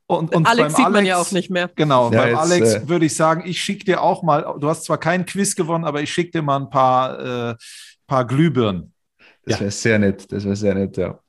Und, und
Alex
beim
sieht man ja auch nicht mehr.
Genau,
Ja,
beim
jetzt,
Alex
äh,
würde ich sagen, ich schicke dir auch mal, du hast zwar keinen Quiz gewonnen, aber ich schicke dir mal ein paar, äh, paar Glühbirnen.
Das
Ja.
wäre sehr nett. Das wäre sehr nett, ja.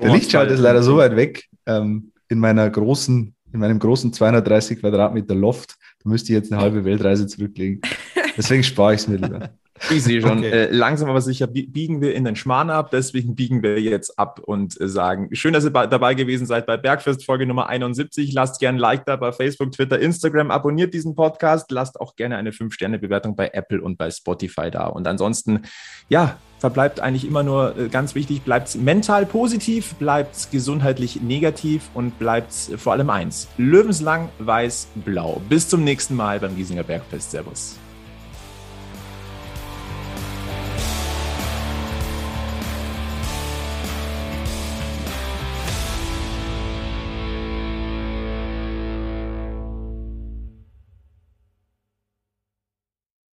Der
Oh,
Lichtschalter ist leider so weit weg ähm, in meiner großen, in meinem großen 230 Quadratmeter Loft. Da müsste ich jetzt eine halbe Weltreise zurücklegen. Deswegen spare ich es mir lieber.
Ich sehe schon,
Okay.
äh, langsam aber sicher bie- biegen wir in den Schmarrn ab. Deswegen biegen wir jetzt ab und äh, sagen, schön, dass ihr bei, dabei gewesen seid bei Bergfest Folge Nummer 71. Lasst gerne ein Like da bei Facebook, Twitter, Instagram. Abonniert diesen Podcast. Lasst auch gerne eine 5-Sterne-Bewertung bei Apple und bei Spotify da. Und ansonsten, ja, verbleibt eigentlich immer nur äh, ganz wichtig, bleibt mental positiv, bleibt gesundheitlich negativ und bleibt vor allem eins. Löwenslang, weiß, blau. Bis zum nächsten Mal beim Giesinger Bergfest. Servus.